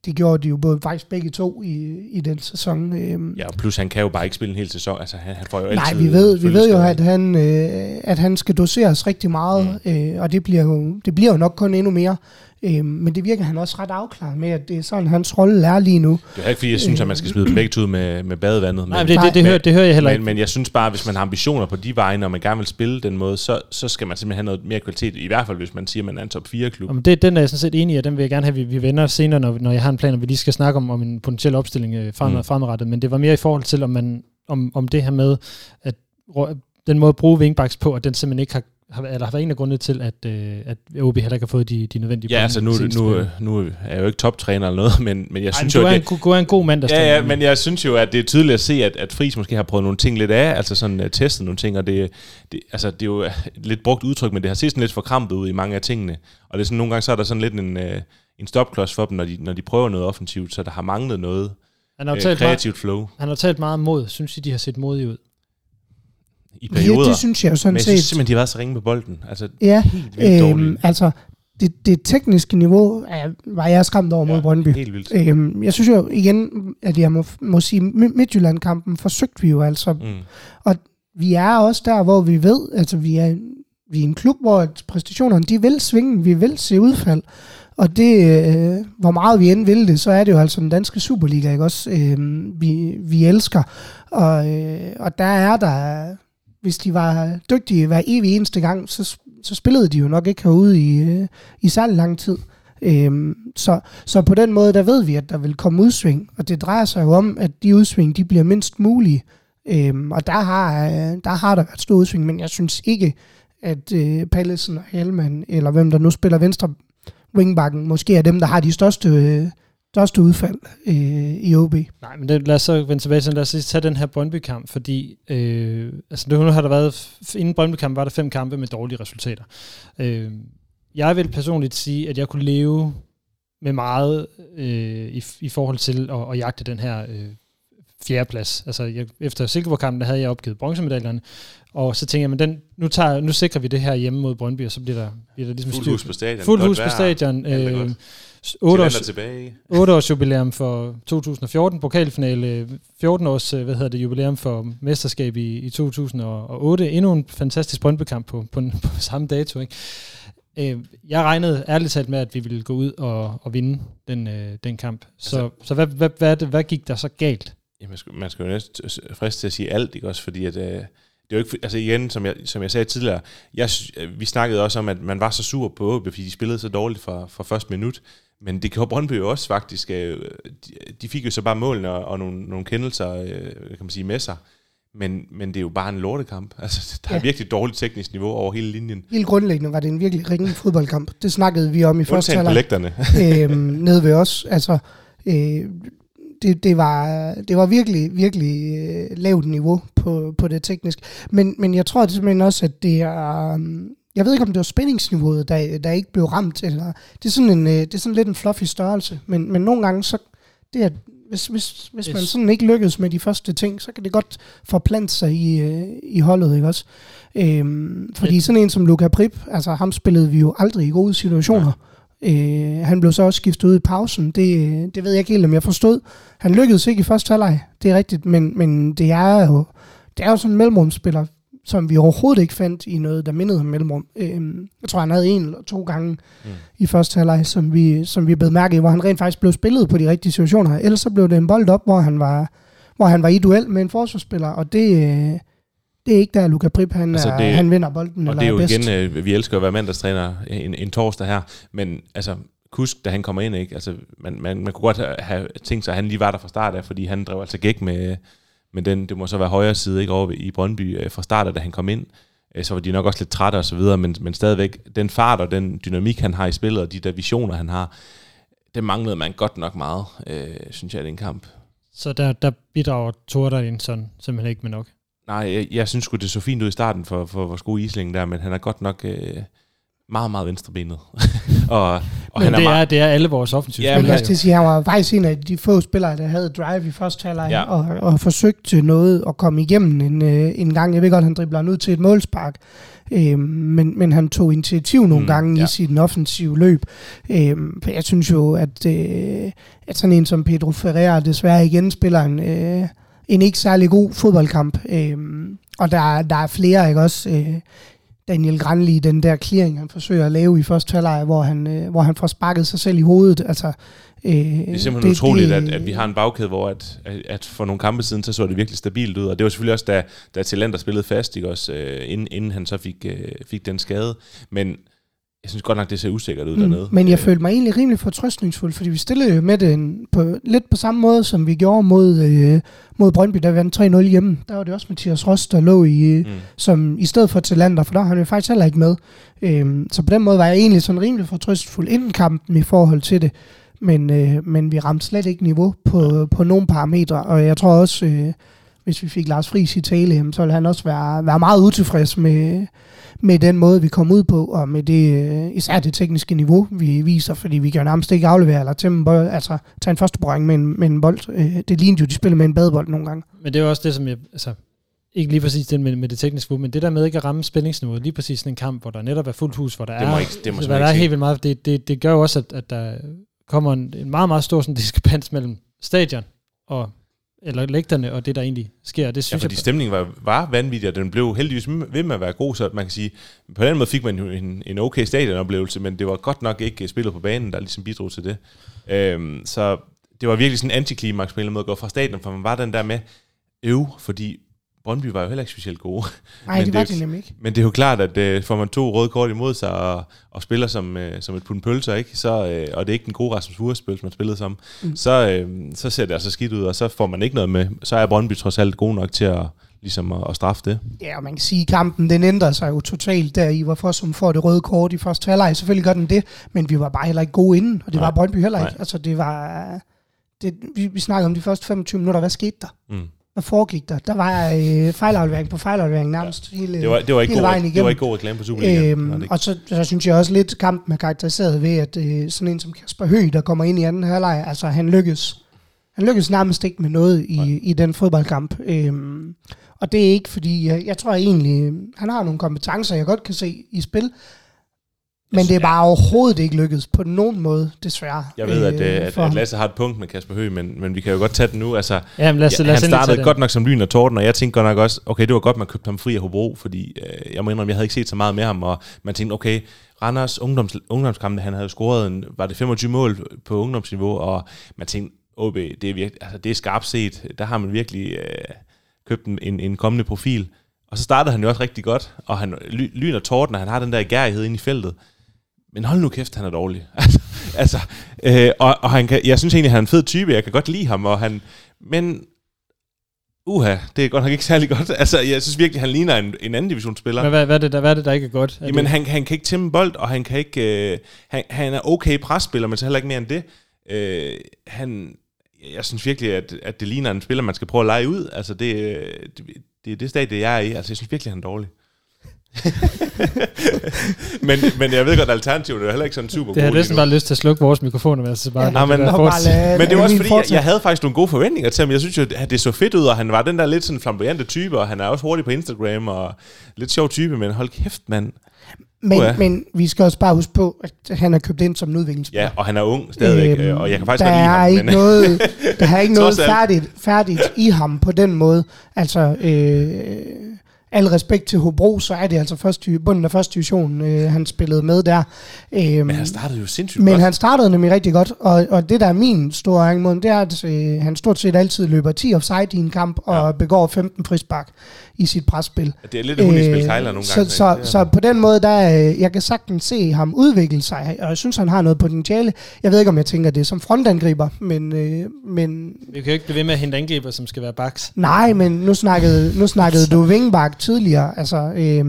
det gjorde de jo både faktisk begge to i, i den sæson. Øhm. Ja, og plus han kan jo bare ikke spille en hel sæson. Altså, han, han får jo altid Nej, vi ved, vi ved jo, at han, øh, at han skal doseres rigtig meget, mm. øh, og det bliver, jo, det bliver jo nok kun endnu mere. Øh, men det virker han også ret afklaret med, at det er sådan, hans rolle er lige nu. Det er ikke, fordi jeg synes, øh, at man skal smide begge ud med, med badevandet. Nej, men, det, det, det, hører, det hører jeg heller ikke. Men, men jeg synes bare, hvis man har ambitioner på de vegne, og man gerne vil spille den måde, så, så skal man simpelthen have noget mere kvalitet. I hvert fald, hvis man siger, at man er en top 4-klub. Men det, den er jeg sådan set enig i, og den vil jeg gerne have, vi, vi vender senere, når, når jeg har en plan, og vi lige skal snakke om, om en potentiel opstilling øh, mm. fremadrettet. Men det var mere i forhold til, om, man, om, om det her med, at den måde at bruge wingbacks på, at den simpelthen ikke har har, eller har været en af grundene til, at, øh, at OB heller ikke har fået de, de nødvendige Ja, altså nu, nu, nu er jeg jo ikke toptræner eller noget, men, men jeg Ej, synes men jo... Er, en, du er en god mand, der Ja, ja, men jeg synes jo, at det er tydeligt at se, at, at Friis måske har prøvet nogle ting lidt af, altså sådan uh, testet nogle ting, og det, det, altså, det er jo et lidt brugt udtryk, men det har set sådan lidt forkrampet ud i mange af tingene. Og det er sådan, nogle gange så er der sådan lidt en, uh, en stopklods for dem, når de, når de prøver noget offensivt, så der har manglet noget han har uh, kreativt meget, flow. Han har talt meget mod. Synes I, de har set modige ud? i perioder. Ja, det synes jeg jo sådan Men jeg synes simpelthen, de har været så ringe med bolden. Altså, ja, helt øhm, altså, det, det tekniske niveau er, var jeg skræmt over ja, mod Brøndby. Helt vildt. Øhm, jeg synes jo igen, at jeg må, må sige, Midtjylland-kampen forsøgte vi jo altså. Mm. Og vi er også der, hvor vi ved, altså vi er, vi er en klub, hvor præstationerne, de vil svinge, vi vil se udfald. Og det, øh, hvor meget vi end vil det, så er det jo altså den danske Superliga, ikke også? Øh, vi, vi elsker. Og, øh, og der er der, hvis de var dygtige hver evig eneste gang, så, så spillede de jo nok ikke herude i, øh, i særlig lang tid. Øhm, så, så på den måde, der ved vi, at der vil komme udsving, og det drejer sig jo om, at de udsving, de bliver mindst mulige. Øhm, og der har, øh, der har der været stor udsving, men jeg synes ikke, at øh, Pallesen og Helman, eller hvem der nu spiller venstre wingbacken, måske er dem, der har de største, øh, største udfald øh, i OB. Nej, men det, lad os så vende tilbage til, lad os lige tage den her Brøndby-kamp, fordi øh, altså, nu har der været, inden Brøndby-kamp var der fem kampe med dårlige resultater. Øh, jeg vil personligt sige, at jeg kunne leve med meget øh, i, i forhold til at, at jagte den her øh, fjerdeplads. Altså, jeg, efter Silkeborg-kampen, der havde jeg opgivet bronzemedaljerne, og så tænker jeg, men den, nu, tager, nu sikrer vi det her hjemme mod Brøndby, og så bliver der, bliver der ligesom Fuld hus på stadion. Fuld hus på stadion. Øh, godt. 8 års, tilbage. 8 års jubilæum for 2014, pokalfinale, 14 års øh, hvad hedder det, jubilæum for mesterskab i, i 2008. Endnu en fantastisk Brøndby-kamp på, på, på samme dato. Ikke? Øh, jeg regnede ærligt talt med, at vi ville gå ud og, og vinde den, øh, den kamp. Så, Altså- så hvad, hvad, hvad, hvad gik der så galt? Ja, man, skal, man skal jo næsten frist til at sige alt, ikke også? Fordi at, øh, det er jo ikke, altså igen, som jeg, som jeg sagde tidligere, jeg, øh, vi snakkede også om, at man var så sur på OB, fordi de spillede så dårligt fra, fra første minut. Men det gjorde Brøndby jo også faktisk. Øh, de, de fik jo så bare målene og, og nogle, nogle kendelser, øh, kan man sige, med sig. Men, men det er jo bare en lortekamp. Altså, der er Ja. virkelig dårligt teknisk niveau over hele linjen. Helt grundlæggende var det en virkelig ringe fodboldkamp. Det snakkede vi om i første halvleg øhm, nede ved os. Altså, øh, det, det, var, det var virkelig, virkelig øh, lavt niveau på, på det tekniske. Men, men jeg tror det simpelthen også, at det er... Um, jeg ved ikke, om det var spændingsniveauet, der, der ikke blev ramt. Eller, det, er sådan en, øh, det er sådan lidt en fluffy størrelse. Men, men nogle gange, så det er, hvis, hvis, hvis man sådan ikke lykkes med de første ting, så kan det godt forplante sig i, øh, i holdet, ikke også? Øhm, fordi sådan en som Luca Prip, altså ham spillede vi jo aldrig i gode situationer. Øh, han blev så også skiftet ud i pausen. Det, det ved jeg ikke helt, om jeg forstod. Han lykkedes ikke i første halvleg, det er rigtigt, men, men det er jo det er jo sådan en mellemrumspiller, som vi overhovedet ikke fandt i noget, der mindede om mellemrum. Øh, jeg tror, han havde en eller to gange Mm. i første halvleg, som vi, som vi blev mærke i, hvor han rent faktisk blev spillet på de rigtige situationer. Ellers så blev det en bold op, hvor han var, hvor han var i duel med en forsvarsspiller, og det, øh, det er ikke der, Luca Prip, han, Altså, det- er, han vinder bolden Og eller det er jo bedst. igen, øh, vi elsker at være mandagstræner en, en torsdag her, men altså, Kusk, da han kommer ind, ikke? Altså, man, man, man kunne godt have- tænkt sig, at han lige var der fra start af, fordi han drev altså gæk med, med den, det må så være højre side, ikke over i Brøndby øh, fra start af, da han kom ind. Øh, Så var de nok også lidt trætte og så videre, men, men stadigvæk, den fart og den dynamik, han har i spillet, og de der visioner, han har, det manglede man godt nok meget, øh, synes jeg, i den kamp. Så der, der bidrager Torder sådan simpelthen ikke med nok. Nej, jeg, jeg synes sgu, det så fint ud i starten for, for vores gode isling der, men han er godt nok øh, meget, meget venstrebenet. og og Men han det, er, er, meget, det er alle vores offensive Ja, spillere jo. det sige, han var faktisk en af de få spillere, der havde drive i første halvleg, Ja. og, og forsøgt til noget at komme igennem en, øh, en gang. Jeg ved godt, han dribler ud til et målspark, øh, men, men han tog initiativ nogle Mm, mm, gange ja. i sit offensive løb. Øh, for jeg synes jo, at, øh, at sådan en som Pedro Ferreira desværre igen spiller en, øh, en ikke særlig god fodboldkamp. Øh, og der, der er flere, ikke også? Øh, Daniel Granli, den der clearing, han forsøger at lave i første halvleg, hvor han, øh, hvor han får sparket sig selv i hovedet. Altså, øh, det er simpelthen det, utroligt, at, at vi har en bagkæde, hvor at, at, at for nogle kampe siden, så så det virkelig stabilt ud. Og det var selvfølgelig også, da, da Talenter spillede fast, ikke også, øh, inden, inden han så fik, øh, fik den skade. Men jeg synes godt nok, det ser usikkert ud mm, dernede. Men jeg Øh, følte mig egentlig rimelig fortrøstningsfuld, fordi vi stillede jo med den på, lidt på samme måde, som vi gjorde mod, øh, mod Brøndby, vi vandt 3-0 hjemme. Der var det også Mathias Rost, der lå i, øh, Mm. som i stedet for Talander, for der var han jo faktisk heller ikke med. Øhm, så på den måde var jeg egentlig sådan rimelig fortrøstningsfuld inden kampen i forhold til det. Men, øh, men vi ramte slet ikke niveau på, på nogle parametre, og jeg tror også, øh, hvis vi fik Lars Friis i tale, så ville han også være, være meget utilfreds med, med den måde, vi kom ud på, og med det, øh, især det tekniske niveau, vi viser, fordi vi kan jo nærmest ikke aflevere eller tage en, bold, altså, tage en første berøring med en, med en bold. Øh, det lignede jo, de spiller med en badebold nogle gange. Men det er jo også det, som jeg... Altså, ikke lige præcis det med, med det tekniske niveau, men det der med ikke at ramme spændingsniveauet, lige præcis sådan en kamp, hvor der netop er fuldt hus, hvor der Det er, må ikke- det må hvor simpelthen der er helt vildt meget, det, det, det gør jo også, at, at der kommer en, en meget, meget stor sådan, diskrepans mellem stadion og eller lægterne og det, der egentlig sker. Det Ja, synes fordi jeg, stemningen var, var vanvittig, og den blev heldigvis ved med at være god, så man kan sige, på den måde fik man en, en okay stadionoplevelse, men det var godt nok ikke spillet på banen, der ligesom bidrog til det. Øhm, så det var virkelig sådan en antiklimaks på en eller anden måde at gå fra stadion, for man var den der med øv, fordi Brøndby var jo heller ikke specielt gode. Nej, Men det var er det nemlig ikke. Men det er jo klart, at øh, får man to røde kort imod sig og, og spiller som, øh, som et pund pølser, ikke? Så, øh, og det er ikke den gode Rasmus Fuhrspil, man spillede som, mm. så, øh, så ser det altså skidt ud, og så får man ikke noget med. Så er Brøndby trods alt god nok til at, ligesom at, at straffe det. Ja, og man kan sige, at kampen den ændrer sig jo totalt der i, hvorfor som får det røde kort i første halvleg. Selvfølgelig gør den det, men vi var bare heller ikke gode inden, og det Nej. var Brøndby heller ikke. Nej. Altså det var... Det, vi, vi snakkede om de første 25 minutter, hvad skete der? Mm. Hvad foregik der? Der var øh, fejlaflevering på fejlaflevering nærmest ja. hele, Det var, det var, ikke, hele god, vejen det var igennem. ikke god reklame på Superligaen. Øhm, ikke? og så, så synes jeg også lidt, kampen er karakteriseret ved, at øh, sådan en som Kasper Høgh, der kommer ind i anden halvleg, altså han lykkes, han lykkes nærmest ikke med noget i, i den fodboldkamp. Øhm, og det er ikke fordi, jeg, jeg tror egentlig, øh, han har nogle kompetencer, jeg godt kan se i spil, men det er bare overhovedet ikke lykkedes på nogen måde, desværre. Jeg ved, at, øh, øh, at, at. Lasse har et punkt med Kasper Høgh, men, men vi kan jo godt tage den nu. Altså, ja, men lad os, ja, lad os han startede godt nok som lyn og torden, og jeg tænkte godt nok også, okay, det var godt, man købte ham fri af Hobro, fordi øh, jeg må indrømme, jeg havde ikke set så meget med ham, og man tænkte, okay, Randers ungdoms, ungdomskampe, han havde scoret, en, var det 25 mål på ungdomsniveau, og man tænkte, OB, det er, virkelig, altså, det er skarpt set, der har man virkelig øh, købt en, en, en kommende profil. Og så startede han jo også rigtig godt, og han ly, lyn og torden, og han har den der gærighed inde i feltet. Men hold nu kæft, han er dårlig. altså, altså øh, og, og han kan, jeg synes egentlig, han er en fed type. Jeg kan godt lide ham, og han... Men uha, det er godt nok ikke særlig godt. Altså, jeg synes virkelig, han ligner en, en anden divisionsspiller. Men hvad, hvad, er det, der, hvad er det, der ikke er godt? Er Jamen, det, han, han kan ikke tæmme bold, og han kan ikke... Øh, han, han er okay presspiller, men så heller ikke mere end det. Øh, han, jeg synes virkelig, at, at det ligner en spiller, man skal prøve at lege ud. Altså, det, øh, det, det er det stadie, jeg er i. Altså, jeg synes virkelig, han er dårlig. men, men jeg ved godt, at alternativet er heller ikke sådan super det har næsten bare lyst til at slukke vores mikrofoner, men altså bare... Ja, men- det der Og bare Men det var også fordi, jeg, jeg havde faktisk nogle gode forventninger til ham. Jeg synes jo, at det så fedt ud, og han var den der lidt sådan flamboyante type, og han er også hurtig på Instagram, og lidt sjov type, men hold kæft, mand. Men, Uha. men vi skal også bare huske på, at han er købt ind som en udviklingsspiller. Ja, og han er ung stadigvæk, øhm, og jeg kan faktisk der godt lide er ham. Ikke men, noget, der er ikke noget færdigt, færdigt i ham på den måde. Altså, øh, al respekt til Hobro, så er det altså første, bunden af første division, øh, han spillede med der. Øh, men han startede jo sindssygt men godt. han startede nemlig rigtig godt, og, og det der er min store angst mod, ham, det er, at øh, han stort set altid løber 10 offside i en kamp, og Ja. begår 15 frispark i sit presspil. Det er lidt et hundespil Thailand nogle så, gange. så, ikke? så på den måde, der, øh, jeg kan sagtens se ham udvikle sig, og jeg synes, han har noget potentiale. Jeg ved ikke, om jeg tænker det som frontangriber, men, øh, men Vi kan jo ikke blive ved med at hente angriber, som skal være baks. nej, men nu snakkede, nu snakkede du Vingbak tidligere. Altså, øh,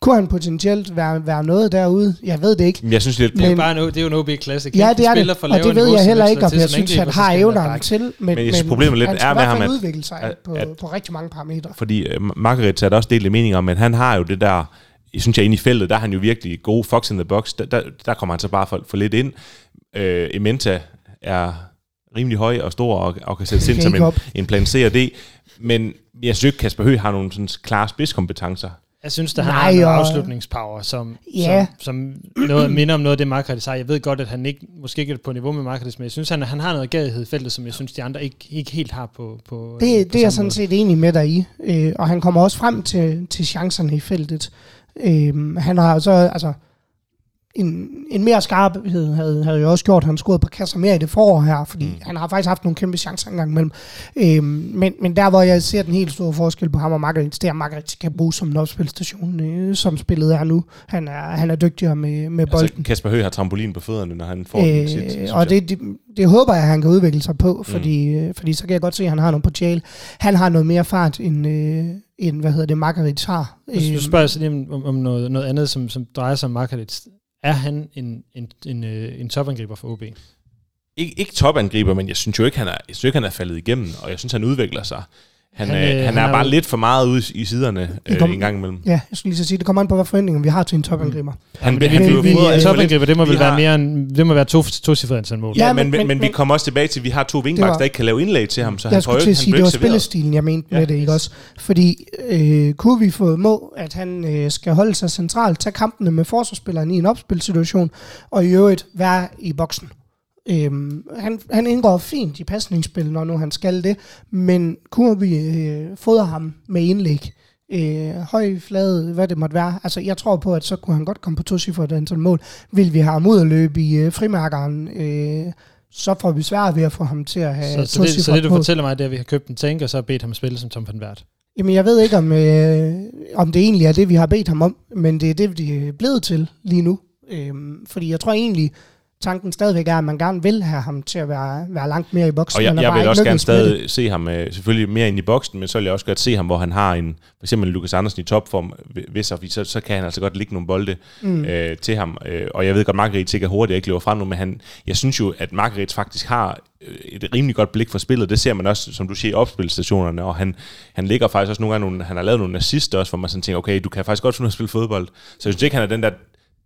kunne han potentielt være, være noget derude? Jeg ved det ikke. Jeg synes lidt, Det er, Men- bare en, det er jo en OB Classic. Ja, det er spiller det, for og det ved jeg heller ikke, om jeg synes, han har evnerne til, men, Men jeg synes, problemet lidt han er med ham, at- udvikle sig at- på, at- på rigtig mange parametre. fordi øh, Margaret er der også delte meninger om, men han har jo det der, jeg synes jeg inde i feltet, der er han jo virkelig god fox in the box, der, der, der kommer han så bare for, for lidt ind. Øh, Ementa er rimelig høj og stor og, og kan sættes ind Kan som en, en plan C og D, men jeg synes ikke, Kasper Høgh har nogle sådan klare spidskompetencer. Jeg synes, der har og- afslutningspower, som, Ja. som, som noget, minder om noget af det, Markredis har. Jeg ved godt, at han ikke, måske ikke er på niveau med Markredis, men jeg synes, han, han har noget gadighed i feltet, som jeg synes, de andre ikke, ikke helt har på, på på Det, det er jeg sådan måde. set enig med dig i, øh, og han kommer også frem til, til chancerne i feltet. Øh, han har så, altså, en, en mere skarphed havde, havde jo også gjort, at han scorede på kasser mere i det forår her, fordi Mm. mm. han har faktisk haft nogle kæmpe chancer engang imellem. Øh, men, men der, hvor jeg ser den helt store forskel på ham og Margaret, det er, at Margaret kan bruge som en opspilstation, øh, som spillet er nu. Han er, han er dygtigere med, med bolden. Altså, Kasper Høgh har trampolin på fødderne, når han får den sit, Øh, og jeg. det, det, det håber jeg, at han kan udvikle sig på, fordi, mm. fordi så kan jeg godt se, at han har noget potentiale. Han har noget mere fart, end, øh, end hvad hedder det, Margaret har. Hvis du Øhm, spørger så lige om, om, noget, noget andet, som, som drejer sig om Markredis, er han en, en, en, øh, en topangriber for OB? ikke, ikke topangriber, men jeg synes jo ikke, han er, jeg synes ikke, han er faldet igennem, og jeg synes, han udvikler sig. Han, Han, han, øh, øh, han, han er er bare jo- lidt for meget ude i, siderne øh, kom- en gang imellem. Ja, jeg skulle lige så sige, det kommer an på, hvad forventninger vi har til en topangriber. Han, Men det, han vi, bliver vi, topangriber, det må Vi vel være mere end, det må være to, to cifre antal mål. Ja, Ja, men, men- men, men, men- vi kommer også tilbage til, at vi har to wingbacks, var- der ikke kan lave indlæg til ham, så han jeg får jo skulle til ikke, at han sige, bliver det var spillestilen, jeg mente Ja. med det, ikke også? Fordi øh, kunne vi få må, at han øh, skal holde sig centralt, tage kampene med forsvarsspilleren i en opspilsituation, og i øvrigt være i boksen. Øhm, han, han indgår fint i pasningsspil, når nu han skal det, men kunne vi øh, fodre ham med indlæg? Øh, høj, flade, hvad det måtte være. Altså, jeg tror på, at så kunne han godt komme på to cifre antal mål. Vil vi have ham ud at løbe i øh, frimærkeren, øh, så får vi svært ved at få ham til at have så, så, det, så det, du fortæller mig, det er, at vi har købt en tank, og så har bedt ham spille som Tom van Vært. Jamen, jeg ved ikke, om, øh, om det egentlig er det, vi har bedt ham om, men det er det, vi er blevet til lige nu. Øhm, fordi jeg tror egentlig, tanken stadigvæk er, at man gerne vil have ham til at være, være langt mere i boksen. Og jeg, jeg vil også gerne stadig se ham uh, selvfølgelig mere ind i boksen, men så vil jeg også godt se ham, hvor han har en, for eksempel Lukas Andersen i topform, hvis så, så kan han altså godt ligge nogle bolde mm. uh, til ham. Uh, og jeg ved godt, Margaret ikke er hurtigt, ikke løber frem nu, men han, jeg synes jo, at Margaret faktisk har et rimelig godt blik for spillet. Det ser man også, som du siger, i opspilstationerne, og han, han ligger faktisk også nogle gange, nogle, han har lavet nogle assister også, hvor man sådan tænker, okay, du kan faktisk godt finde at spille fodbold. Så jeg synes ikke, han er den der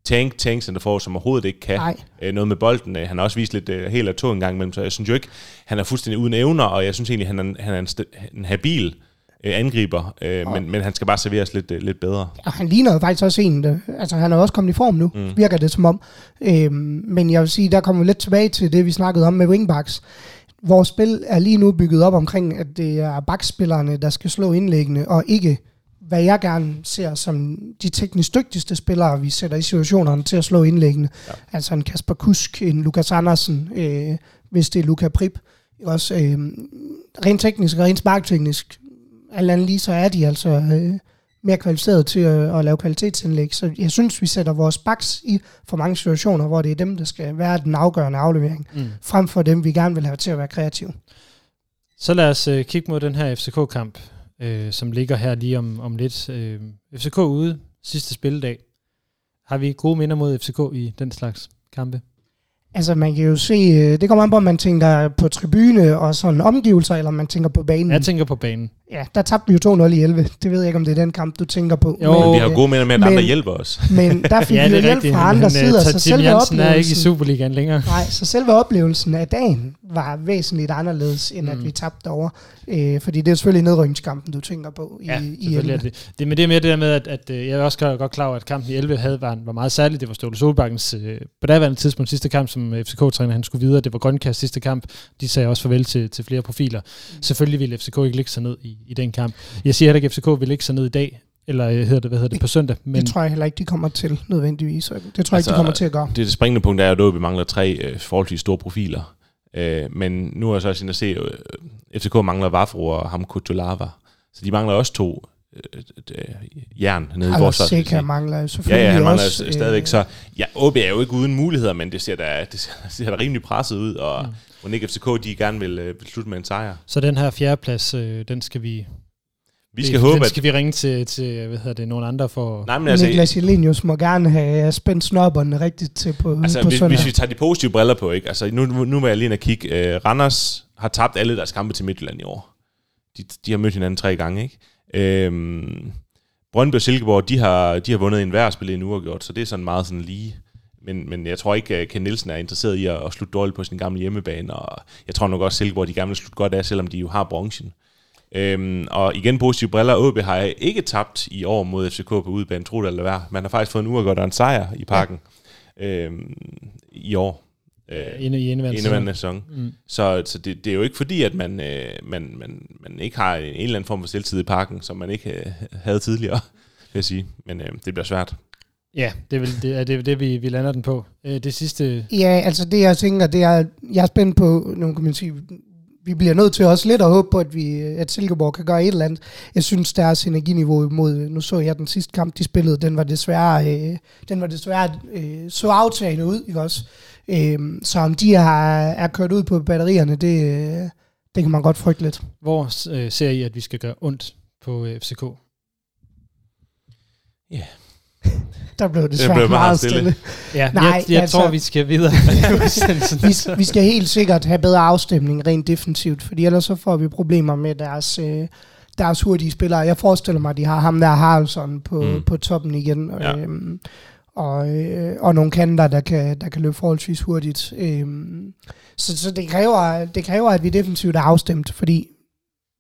tank, tank center for, som overhovedet ikke kan Nej. øh, noget med bolden. Han har også vist lidt øh, helt af to en gang imellem, så jeg synes jo ikke, han er fuldstændig uden evner, og jeg synes egentlig, han er, han er en, en habil øh, angriber, øh, men, men han skal bare serveres lidt, øh, lidt bedre. Og han ligner jo faktisk også en, der, altså han er også kommet i form nu, mm. virker det som om. Øh, men jeg vil sige, der kommer vi lidt tilbage til det, vi snakkede om med wingbacks. Vores spil er lige nu bygget op omkring, at det er bakspillerne, der skal slå indlæggende, og ikke hvad jeg gerne ser som de teknisk dygtigste spillere, vi sætter i situationerne til at slå indlæggende. Ja. Altså en Kasper Kusk, en Lukas Andersen, øh, hvis det er Luka Prip. Også øh, rent teknisk og rent sparkteknisk, alt andet lige, så er de altså øh, mere kvalificeret til at, at lave kvalitetsindlæg. Så jeg synes, vi sætter vores baks i for mange situationer, hvor det er dem, der skal være den afgørende aflevering, mm. frem for dem, vi gerne vil have til at være kreative. Så lad os øh, kigge mod den her FCK-kamp øh, som ligger her lige om, om lidt. Øh, FCK ude, sidste spilledag. Har vi gode minder mod FCK i den slags kampe? Altså man kan jo se, øh, det kommer an på, om man tænker på tribune og sådan omgivelser, eller om man tænker på banen. Jeg tænker på banen. Ja, der tabte vi jo 2-0 i 11. Det ved jeg ikke, om det er den kamp, du tænker på. Jo, men, vi har gode minder med, at men, andre hjælper os. Men der fik ja, vi jo hjælp fra andre men, øh, sider, så selve Jensen oplevelsen... er ikke i Superligaen længere. Nej, så selve oplevelsen af dagen var væsentligt anderledes, end mm. at vi tabte over. Øh, fordi det er selvfølgelig nedrykningskampen, du tænker på i, ja, i 11. Er det. det. Men det er mere det der med, at, at øh, jeg er også godt klar over, at kampen i 11 havde, var, var meget særlig. Det var Ståle Solbakkens øh, på daværende tidspunkt sidste kamp, som FCK-træner han skulle videre. Det var Grønkast sidste kamp. De sagde også farvel til, til flere profiler. Mm. Selvfølgelig ville FCK ikke ligge sig ned i, i den kamp. Jeg siger heller ikke, at FCK vil ikke så ned i dag, eller øh, hedder det, hvad hedder det, på søndag. Men det tror jeg heller ikke, de kommer til nødvendigvis. Det tror jeg altså, ikke, de altså, kommer til at gøre. Det, det springende punkt er jo, at vi mangler tre øh, forholdsvis store profiler. Øh, men nu er jeg så også at se, at øh, FCK mangler Vafro og Hamko Tolava. Så de mangler også to øh, øh, jern nede i vores Sikker mangler selvfølgelig Ja, ja, han mangler også, øh, stadigvæk. Så ja, OB er jo ikke uden muligheder, men det ser da, det ser, det ser da rimelig presset ud, og mm. hvor ikke FCK de gerne vil, øh, vil slutte med en sejr. Så den her fjerdeplads, øh, den skal vi vi skal det, håbe, den skal at... vi ringe til, til hvad hedder det, nogle andre for... Nej, men altså, Niklas Jelenius må gerne have spændt snobberne rigtigt til på, altså, på hvis, hvis, vi tager de positive briller på, ikke? Altså, nu, nu må jeg lige ind og kigge. Uh, Randers har tabt alle deres kampe til Midtjylland i år. De, de har mødt hinanden tre gange, ikke? Uh, Brøndby og Silkeborg, de har, de har vundet en hver i en uafgjort, så det er sådan meget sådan lige. Men, men jeg tror ikke, at Ken Nielsen er interesseret i at, at slutte dårligt på sin gamle hjemmebane, og jeg tror nok også, at Silkeborg de gerne vil slutte godt af, selvom de jo har branchen. Øhm, og igen positive briller. OB har ikke tabt i år mod FCK på udebane, tro det eller hvad. Man har faktisk fået en uafgjort og en sejr i parken ja. øhm, i år. Øh, Inde i indeværende sæson. Mm. Så, så det, det er jo ikke fordi, at man, øh, man, man, man ikke har en, en eller anden form for selvtid i parken, som man ikke øh, havde tidligere, vil jeg sige. Men øh, det bliver svært. Ja, det er vel det, er det, det vi, vi lander den på. Øh, det sidste... Ja, altså det jeg tænker, det er, jeg er spændt på, nu kan man sige, vi bliver nødt til også lidt at håbe på, at, vi, at Silkeborg kan gøre et eller andet. Jeg synes, deres energiniveau imod, nu så jeg den sidste kamp, de spillede, den var desværre, øh, den var desværre øh, så aftagende ud, ikke også? Øh, så om de har, er kørt ud på batterierne, det, øh, det kan man godt frygte lidt. Hvor øh, ser I, at vi skal gøre ondt på øh, FCK? Ja, yeah. Der blev det svært meget, meget stille. stille. Ja, Nej, jeg, jeg altså, tror, vi skal videre. vi, vi skal helt sikkert have bedre afstemning rent defensivt, fordi ellers så får vi problemer med deres, øh, deres hurtige spillere. Jeg forestiller mig, at de har ham der Haraldsson på, mm. på toppen igen. Ja. Øhm, og, øh, og nogle kanter, der kan, der kan løbe forholdsvis hurtigt. Øhm, så så det, kræver, det kræver, at vi defensivt er afstemt, fordi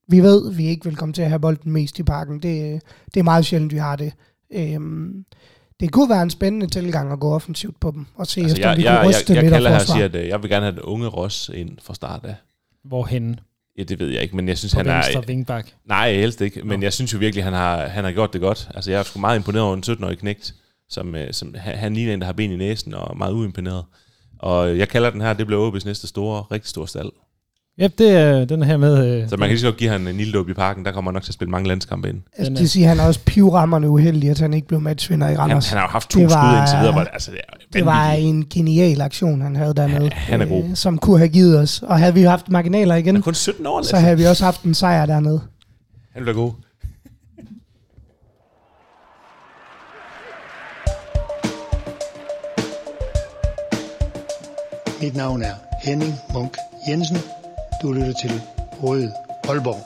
vi ved, at vi ikke vil komme til at have bolden mest i parken. Det, det er meget sjældent, vi har det. Øhm, det kunne være en spændende tilgang at gå offensivt på dem, og se Altså, efter, om jeg, vi jeg, jeg, ryste jeg, jeg kalder her og siger, at øh, jeg vil gerne have den unge Ross ind fra start af. Hvorhen? Ja, det ved jeg ikke, men jeg synes, På han er... venstre vingbak. Nej, helst ikke, men jeg synes jo virkelig, han har, han har gjort det godt. Altså, jeg er sgu meget imponeret over en 17-årig knægt, som, øh, som han, han ligner en, der har ben i næsen og er meget uimponeret. Og jeg kalder den her, det bliver OB's næste store, rigtig store stald. Ja, det er den her med... Øh, Så man kan lige så godt give ham en lille i parken, der kommer han nok til at spille mange landskampe ind. Altså, det siger, han er også pivrammerne uheldig, at han ikke blev matchvinder i Han, Randers. han har jo haft to Det skud var- indtil videre, hvor det, altså, det er Det var en genial aktion, han havde dernede. han er god. Øh, som kunne have givet os. Og havde vi haft marginaler igen, Han er kun 17 år, så havde vi også haft en sejr dernede. Han bliver god. Mit navn er Henning Munk Jensen. Du lytter til Røde Aalborg.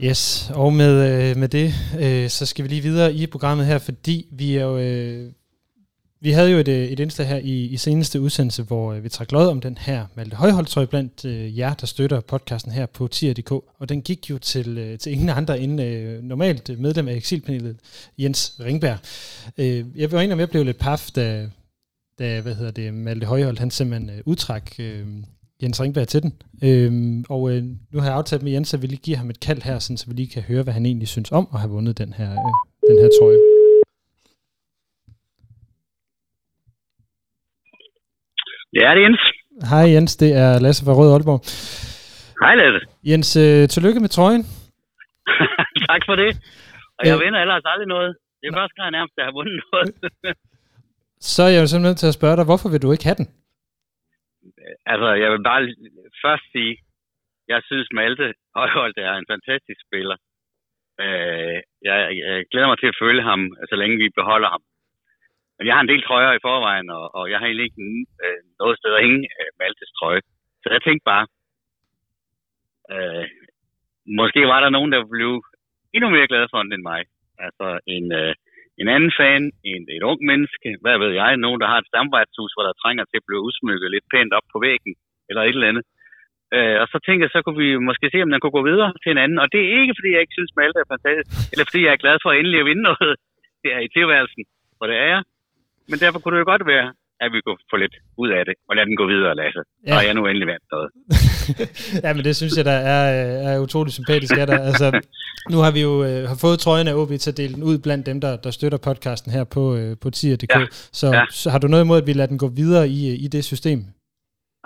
Yes, og med, øh, med det, øh, så skal vi lige videre i programmet her, fordi vi er jo... Øh, vi havde jo et, øh, et indslag her i, i seneste udsendelse, hvor øh, vi trak lod om den her Malte Højholdtrøje blandt øh, jer, der støtter podcasten her på tier.dk, og den gik jo til, øh, til ingen andre end øh, normalt medlem af eksilpanelet, Jens Ringberg. Øh, jeg var enig med at blev lidt paf, da, da hvad hedder det, Malte Højholdt, han simpelthen øh, udtrak øh, Jens Ringberg til den. Øhm, og øh, nu har jeg aftalt med Jens, at vi lige giver ham et kald her, sådan, så vi lige kan høre, hvad han egentlig synes om at have vundet den her, øh, den her trøje. Ja, det er Jens. Hej Jens, det er Lasse fra Rød Aalborg. Hej, Lasse. Jens, øh, tillykke med trøjen. tak for det. Og jeg Øh. vinder ellers aldrig noget. Det er første gang nærmest, at jeg har vundet noget. Så er jeg jo simpelthen nødt til at spørge dig, hvorfor vil du ikke have den? altså, jeg vil bare først sige, jeg synes Malte Højholdt er en fantastisk spiller. Øh, jeg, jeg glæder mig til at følge ham, så længe vi beholder ham. Men jeg har en del trøjer i forvejen, og, og jeg har egentlig ikke øh, noget sted at hænge øh, Maltes trøje. Så jeg tænkte bare, øh, måske var der nogen, der blev endnu mere glad for den end mig. Altså en, øh, en anden fan, en, et ung menneske, hvad ved jeg, nogen, der har et stamvejtshus, hvor der trænger til at blive udsmykket lidt pænt op på væggen, eller et eller andet. Øh, og så tænkte jeg, så kunne vi måske se, om den kunne gå videre til en anden. Og det er ikke, fordi jeg ikke synes, Malte er fantastisk, eller fordi jeg er glad for endelig at vinde noget der i tilværelsen, for det er jeg. Men derfor kunne det jo godt være, at vi kunne få lidt ud af det, og lade den gå videre, Lasse. Ja. Og jeg nu endelig vandt noget. ja, men det synes jeg, der er, øh, er utrolig sympatisk af dig. Altså, nu har vi jo øh, har fået trøjen af OB til at dele den ud blandt dem, der, der støtter podcasten her på, øh, på tier.dk. Ja. Så, Ja. så har du noget imod, at vi lader den gå videre i, øh, i det system?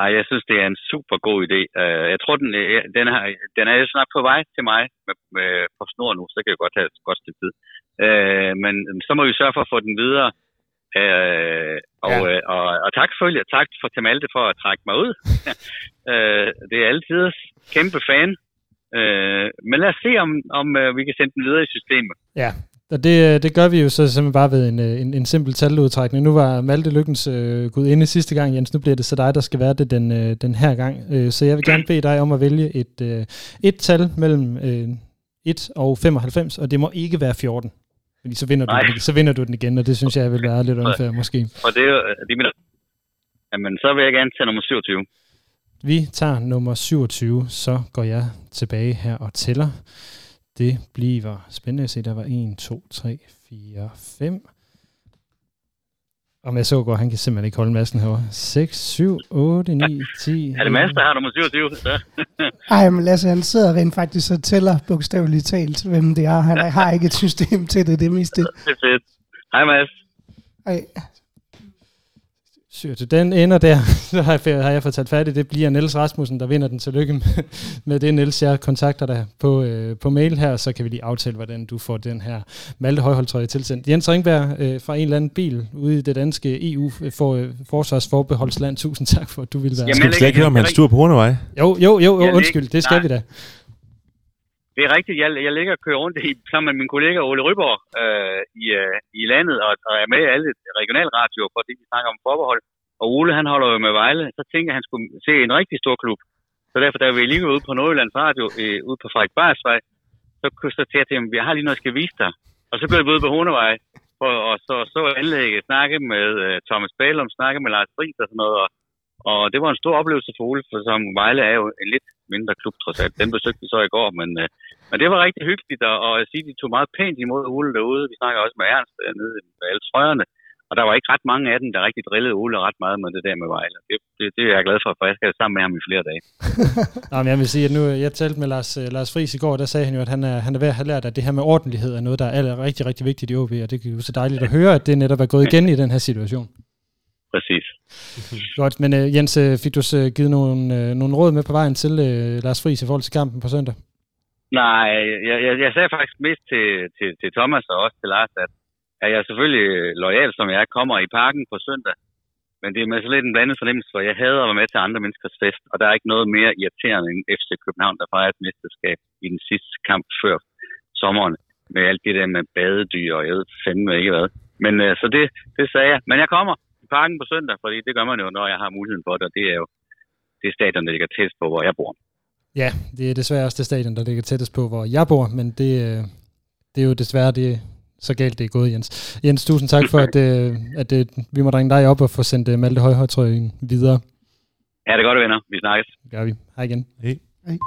Ej, jeg synes, det er en super god idé. Uh, jeg tror, den, den, har, den er snart på vej til mig med, med, på snor nu, så det kan jo godt tage et godt stykke tid. Uh, men så må vi sørge for at få den videre. Uh, og, Ja. uh, og, og tak selvfølgelig, tak for til Malte for at trække mig ud. uh, det er altid kæmpe fan. Uh, men lad os se, om, om uh, vi kan sende den videre i systemet. Ja, og det, det gør vi jo så simpelthen bare ved en, øh, en, en simpel taludtrækning. Nu var Malte Lykkens øh, gud inde sidste gang, Jens. Nu bliver det så dig, der skal være det den, øh, den her gang. Øh, så jeg vil gerne bede dig om at vælge et, øh, et tal mellem øh, 1 og 95, og det må ikke være 14. Fordi så vinder, du Nej. den, så vinder du den igen, og det synes jeg vil være lidt unfair måske. Og det er det er mit... Jamen, så vil jeg gerne tage nummer 27. Vi tager nummer 27, så går jeg tilbage her og tæller. Det bliver spændende at se. Der var 1, 2, 3, 4, 5. Og med så går, han kan simpelthen ikke holde massen herovre. 6, 7, 8, 9, 10. Er det Mads, der har nummer 27? Så. Ej, men Lasse, han sidder rent faktisk og tæller bogstaveligt talt, hvem det er. Han har ikke et system til det, det er mest det. Det er fedt. Hej Mads. Ej, Syr til den ender der. Så har jeg, har jeg fortalt færdigt. Det bliver Niels Rasmussen, der vinder den. Tillykke med, med det, Niels. Jeg kontakter dig på, øh, på mail her, så kan vi lige aftale, hvordan du får den her Malte Højholdtrøje tilsendt. Jens Ringberg øh, fra en eller anden bil ude i det danske EU for, øh, forsvarsforbeholdsland. Tusind tak for, at du ville være. Jamen, Skal vi slet ikke høre om hans tur på Hornevej? Jo, jo, jo, jo undskyld. Det skal nej. vi da. Det er rigtigt. Jeg, jeg ligger og kører rundt i, sammen med min kollega Ole Ryborg øh, i, øh, i landet, og, og er med i alle regionalradioer, fordi vi snakker om forbehold. Og Ole, han holder jo med Vejle, så tænker han skulle se en rigtig stor klub. Så derfor, da vi lige var ude på Nordjyllands Radio, øh, ude på Frederik Barsvej, så konstaterede jeg til ham, vi har lige noget, jeg skal vise dig. Og så blev vi ude på Hornevej, og, og så så anlægget, snakke med øh, Thomas Balum, snakke med Lars Friis og sådan noget, og og det var en stor oplevelse for Ole, for som Vejle er jo en lidt mindre klub trods alt. Den besøgte vi så i går, men, øh, men det var rigtig hyggeligt, og, og jeg siger, de tog meget pænt imod Ole derude. Vi snakker også med Ernst øh, nede med alle trøjerne. Og der var ikke ret mange af dem, der rigtig drillede Ole ret meget med det der med Vejle. Det, det, det er jeg glad for, for jeg skal sammen med ham i flere dage. Nå, men jeg vil sige, at nu, jeg talte med Lars, uh, Lars Friis i går, der sagde han jo, at han er, han er ved at have lært, at det her med ordentlighed er noget, der er rigtig, rigtig vigtigt i OB, og det er jo så dejligt at høre, at det netop er gået igen i den her situation. Præcis. Godt, men uh, Jens, uh, fik du uh, givet nogle, uh, nogle råd med på vejen til uh, Lars Friis i forhold til kampen på søndag? Nej, jeg, jeg, jeg sagde faktisk mest til, til, til Thomas og også til Lars, at er jeg selvfølgelig lojal, som jeg kommer i parken på søndag. Men det er med så lidt en blandet fornemmelse, for jeg hader at være med til andre menneskers fest, og der er ikke noget mere irriterende end FC København, der fejrer et mesterskab i den sidste kamp før sommeren, med alt det der med badedyr, og jeg ved fandme ikke hvad. Men øh, så det, det sagde jeg. Men jeg kommer i parken på søndag, fordi det gør man jo, når jeg har muligheden for det, og det er jo det stadion, der ligger tættest på, hvor jeg bor. Ja, det er desværre også det stadion, der ligger tættest på, hvor jeg bor, men det, øh, det er jo desværre det, så galt det er gået, Jens. Jens, tusind tak for, at, øh, at, at vi må ringe dig op og få sendt Malte Højhøjtrøjen videre. Ja, det er godt, venner. Vi snakkes. Det gør vi. Hej igen. Hej. Hej.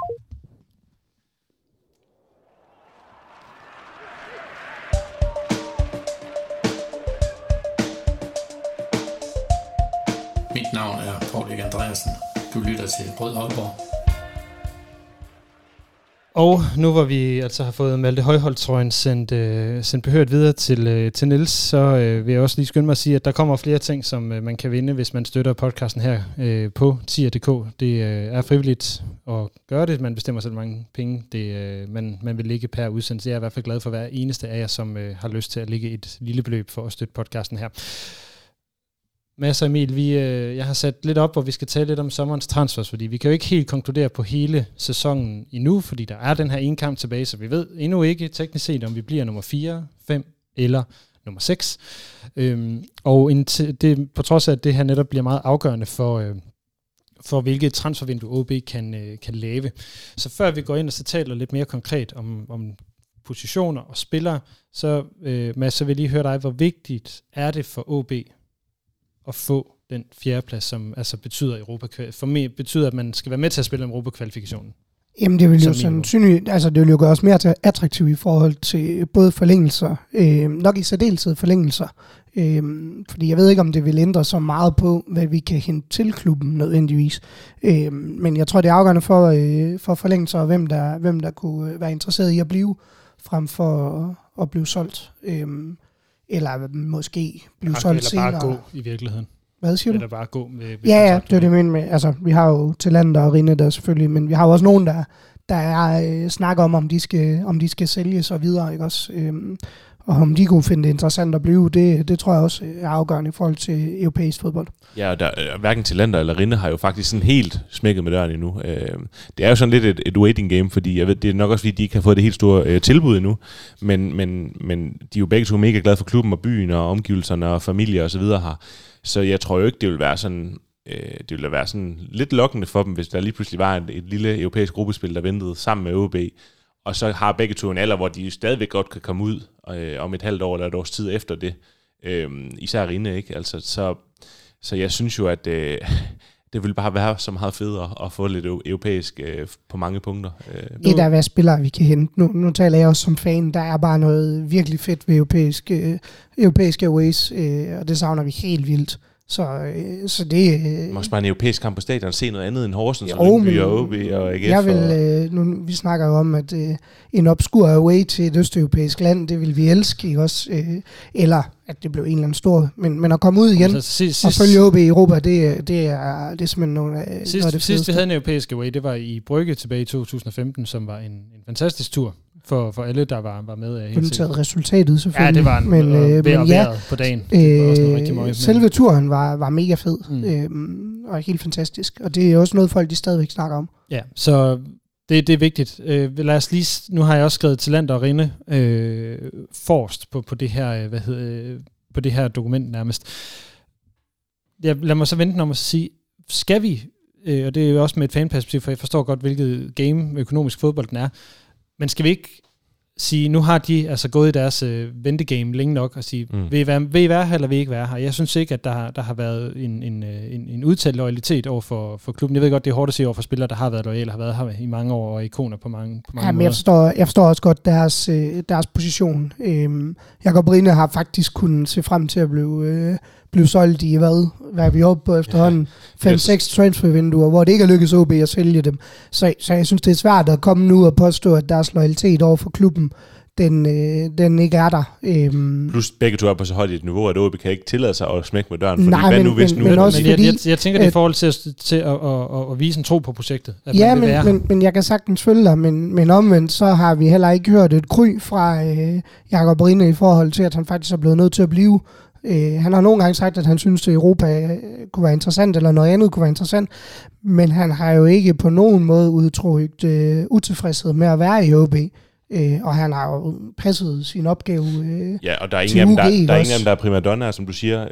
Navn er Paul Andreasen. Du lytter til Rød Aalborg. Og nu hvor vi altså har fået Malte Højholdtrøjen sendt, øh, sendt behørt videre til, øh, til Nils, så øh, vil jeg også lige skynde mig at sige, at der kommer flere ting, som øh, man kan vinde, hvis man støtter podcasten her øh, på tier.dk. Det øh, er frivilligt at gøre det. Man bestemmer selv, mange penge det, øh, man, man vil ligge per udsendelse. Jeg er i hvert fald glad for hver eneste af jer, som øh, har lyst til at ligge et lille beløb for at støtte podcasten her. Mads og Emil, vi, øh, jeg har sat lidt op, hvor vi skal tale lidt om sommerens transfers, fordi vi kan jo ikke helt konkludere på hele sæsonen endnu, fordi der er den her ene kamp tilbage, så vi ved endnu ikke teknisk set, om vi bliver nummer 4, 5 eller nummer 6. Øhm, og en det, på trods af, at det her netop bliver meget afgørende for, øh, for hvilket transfervindue OB kan, øh, kan lave. Så før vi går ind og så taler lidt mere konkret om, om positioner og spillere, så øh, Mads, så vil jeg lige høre dig, hvor vigtigt er det for OB at få den fjerdeplads, som altså betyder Europa for mig betyder, at man skal være med til at spille om Europa-kvalifikationen. Jamen det vil jo sandsynligt, altså det vil jo gøre os mere til attraktive i forhold til både forlængelser, øh, nok i særdeleshed forlængelser, øh, fordi jeg ved ikke, om det vil ændre så meget på, hvad vi kan hente til klubben nødvendigvis, øh, men jeg tror, det er afgørende for, øh, for forlængelser, og hvem der, hvem der kunne være interesseret i at blive, frem for at blive solgt. Øh, eller måske blive solgt eller senere. Eller bare gå i virkeligheden. Hvad siger du? Eller bare gå med, med Ja, ja, det er det, men med. Altså, vi har jo Talander og Rinde der selvfølgelig, men vi har jo også nogen, der, der er øh, snakker om, om de skal, om de skal sælges og videre, ikke også? Øhm, og om de kunne finde det interessant at blive, det, det tror jeg også er afgørende i forhold til europæisk fodbold. Ja, og der, øh, hverken til eller Rinde har jo faktisk sådan helt smækket med døren endnu. Øh, det er jo sådan lidt et, et waiting game, fordi jeg ved, det er nok også fordi, de ikke har fået det helt store øh, tilbud endnu, men, men, men de er jo begge to mega glade for klubben og byen og omgivelserne og familie og så videre her. Så jeg tror jo ikke, det vil være sådan øh, det ville være sådan lidt lokkende for dem, hvis der lige pludselig var et, et lille europæisk gruppespil, der ventede sammen med OB, og så har begge to en alder, hvor de stadigvæk godt kan komme ud øh, om et halvt år eller et års tid efter det. Øh, især Rine, ikke? Altså, så, så jeg synes jo, at øh, det ville bare være så meget federe at få lidt europæisk øh, på mange punkter. Øh. Et af hvad spillere vi kan hente. Nu, nu taler jeg også som fan. Der er bare noget virkelig fedt ved europæisk, øh, europæiske ways, øh, og det savner vi helt vildt. Så, øh, så det... Øh, også bare en europæisk kamp på stadion se noget andet end Horsens og Lyngby og OB og AGF. Jeg vil, øh, nu, vi snakker jo om, at øh, en obskur away til et østeuropæisk land, det vil vi elske, ikke også? Øh, eller at det blev en eller anden stor... Men, men at komme ud igen altså, sidst, og følge OB i Europa, det, det, er, det er simpelthen nogle, sidst, noget af det Sidst vi havde en europæisk away, det var i Brygge tilbage i 2015, som var en, en fantastisk tur for, for alle, der var, var med. Helt Undtaget resultatet selvfølgelig. Ja, det var en men, øh, men ja, på dagen. Det var også noget rigtig meget, selve turen var, var mega fed, mm. øhm, og helt fantastisk. Og det er også noget, folk de stadigvæk snakker om. Ja, så det, det er vigtigt. Øh, lad os lige, nu har jeg også skrevet til Land og Rinde øh, forrest på, på, det her, øh, hvad hedder, på det her dokument nærmest. Ja, lad mig så vente om at sige, skal vi, øh, og det er jo også med et fanperspektiv, for jeg forstår godt, hvilket game økonomisk fodbold den er, men skal vi ikke sige, nu har de altså gået i deres øh, ventegame længe nok og sige, mm. vil, I være, vil I være her, eller vil I ikke være her? Jeg synes ikke, at der, har- der har været en, en, øh, en, en udtalt loyalitet over for, for klubben. Jeg ved godt, det er hårdt at sige over for spillere, der har været loyale, har været her i mange år og er ikoner på mange, på mange Ja, men måder. jeg forstår, jeg forstår også godt deres, øh, deres position. Øhm, Jakob Rine har faktisk kunnet se frem til at blive, øh, blive solgt i, hvad, hvad er vi oppe på efterhånden? 5-6 transfervinduer, hvor det ikke er lykkedes OB at sælge dem. Så, så jeg synes, det er svært at komme nu og påstå, at deres loyalitet over for klubben, den, øh, den ikke er der. Øhm, Plus begge to er på så højt et niveau, at OB kan ikke tillade sig at smække med døren. Fordi Nej, hvad men- nu, hvis men- nu... men også men jeg, fordi, jeg, jeg tænker det i forhold til, at, til at, at, at, at vise en tro på projektet. At ja, man være men, her. men, men jeg kan sagtens følge dig, men, men omvendt så har vi heller ikke hørt et kry fra øh, Jakob Rine i forhold til, at han faktisk er blevet nødt til at blive. Øh, han har nogle gange sagt, at han synes, at Europa øh, kunne være interessant, eller noget andet kunne være interessant, men han har jo ikke på nogen måde udtrykt øh, utilfredshed med at være i OB. Øh, og han har jo passet sin opgave. Øh, Ja, og der er ingen, af dem, der, UG der, er ingen af dem, der er primadonnaer, som du siger.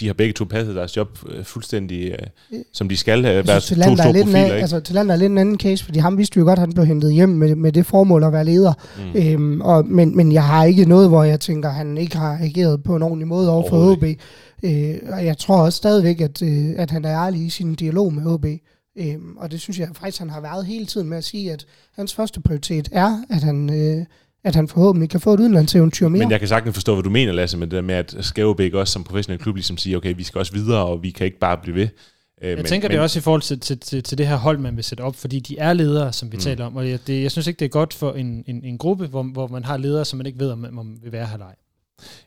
De har begge to passet deres job øh, fuldstændig, øh, som de skal. Øh, Jeg være to store lidt en, profiler, ikke? altså, Talander er lidt en anden case, fordi ham vidste vi jo godt, at han blev hentet hjem med, med det formål at være leder. Mm. Øhm, og, men, men jeg har ikke noget, hvor jeg tænker, at han ikke har ageret på en ordentlig måde over for OB. Øh, og jeg tror også stadigvæk, at, øh, at han er ærlig i sin dialog med OB. Øhm, og det synes jeg faktisk, han har været hele tiden med at sige, at hans første prioritet er, at han, øh, at han forhåbentlig kan få et udenlandseventyr mere. Men jeg kan sagtens forstå, hvad du mener, Lasse, med det der med, at ikke også som professionel klub ligesom sige, okay, vi skal også videre, og vi kan ikke bare blive ved. Øh, Jeg men, tænker men, det også i forhold til, til, til, til det her hold, man vil sætte op, fordi de er ledere, som vi mm. taler om, og jeg, det, jeg synes ikke, det er godt for en, en, en gruppe, hvor, hvor man har ledere, som man ikke ved, om man, om man vil være her eller ej.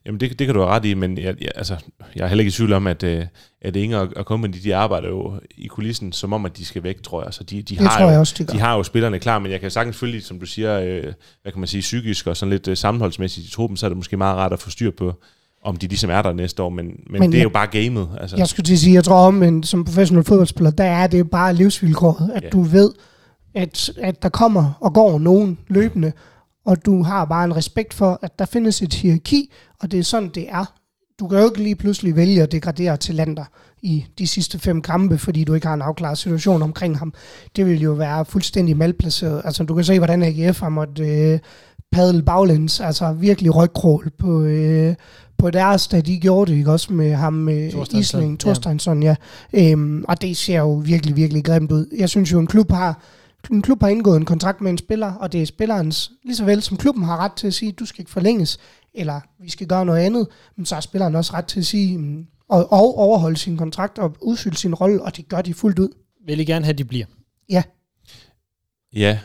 Jamen, det, det kan du have ret i, men jeg, jeg, altså, jeg er heller ikke i tvivl om, at, øh, at Inger og, company, de arbejder jo i kulissen, som om, at de skal væk, tror jeg. Så de, de, Det har tror jo, jeg også, de gør. de har jo spillerne klar, men jeg kan sagtens følge, som du siger, øh, hvad kan man sige, psykisk og sådan lidt øh, sammenholdsmæssigt i truppen, så er det måske meget rart at få styr på, om de ligesom er der næste år, men, men, Men det er jo bare gamet. Altså. Jeg skulle til at sige, jeg tror om, men som professionel fodboldspiller, der er det bare livsvilkåret, at Ja. du ved, at, at der kommer og går nogen løbende, og du har bare en respekt for, at der findes et hierarki, og det er sådan, det er. Du kan jo ikke lige pludselig vælge at degradere til lander i de sidste fem kampe, fordi du ikke har en afklaret situation omkring ham. Det vil jo være fuldstændig malplaceret. Altså, du kan se, hvordan AGF har måttet øh, padle baglæns, altså virkelig rygkrål på, øh, på deres, da de gjorde det, ikke også med ham med Thorsteinsson, Isling, ja. Thorsteinsson, ja. Øhm, og det ser jo virkelig, virkelig grimt ud. Jeg synes jo, en klub har en klub har indgået en kontrakt med en spiller, og det er spillerens, lige så vel som klubben har ret til at sige, du skal ikke forlænges, eller vi skal gøre noget andet, men så har spilleren også ret til at sige, mm, og, og overholde sin kontrakt og udfylde sin rolle, og det gør de fuldt ud. Vil I gerne have, at de bliver? Ja, Ja,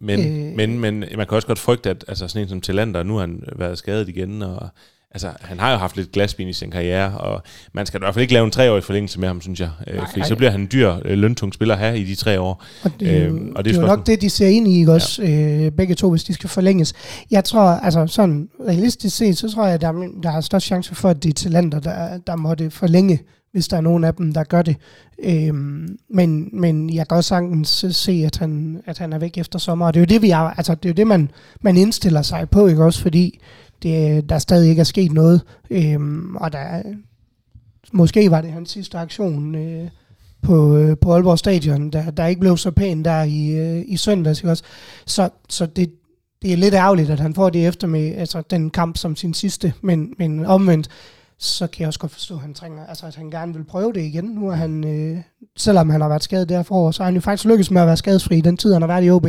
men, Øh. øh. men, men man kan også godt frygte, at altså, sådan en som Talander, nu har han været skadet igen, og altså, han har jo haft lidt glasben i sin karriere, og man skal i hvert fald ikke lave en treårig forlængelse med ham, synes jeg. Øh, fordi nej. så bliver han en dyr, øh, løntung spiller have i de tre år. Og det, er Øhm, og det er jo nok det, de ser ind i, ikke også, øh, begge to, hvis de skal forlænges. Jeg tror, altså sådan realistisk set, så tror jeg, der, er- der er størst chance for, at det er talenter, der, der måtte forlænge, hvis der er nogen af dem, der gør det. Øhm, men, men jeg kan også sagtens se, at han, at han er væk efter sommer, og det er jo det, vi er, altså, det er jo det man, man indstiller sig på, ikke også, fordi det, der stadig ikke er sket noget, øhm, og der, måske var det hans sidste aktion, øh, på, øh, på Aalborg Stadion, der, der ikke blev så pæn der i, øh, i søndags. Ikke også? Så, så det, det er lidt ærgerligt, at han får det efter med altså, den kamp som sin sidste, men, men omvendt, så kan jeg også godt forstå, at han trænger, altså, at han gerne vil prøve det igen. Nu er han, øh, selvom han har været skadet der forår, så har han jo faktisk lykkes med at være skadesfri i den tid, han har været i OB.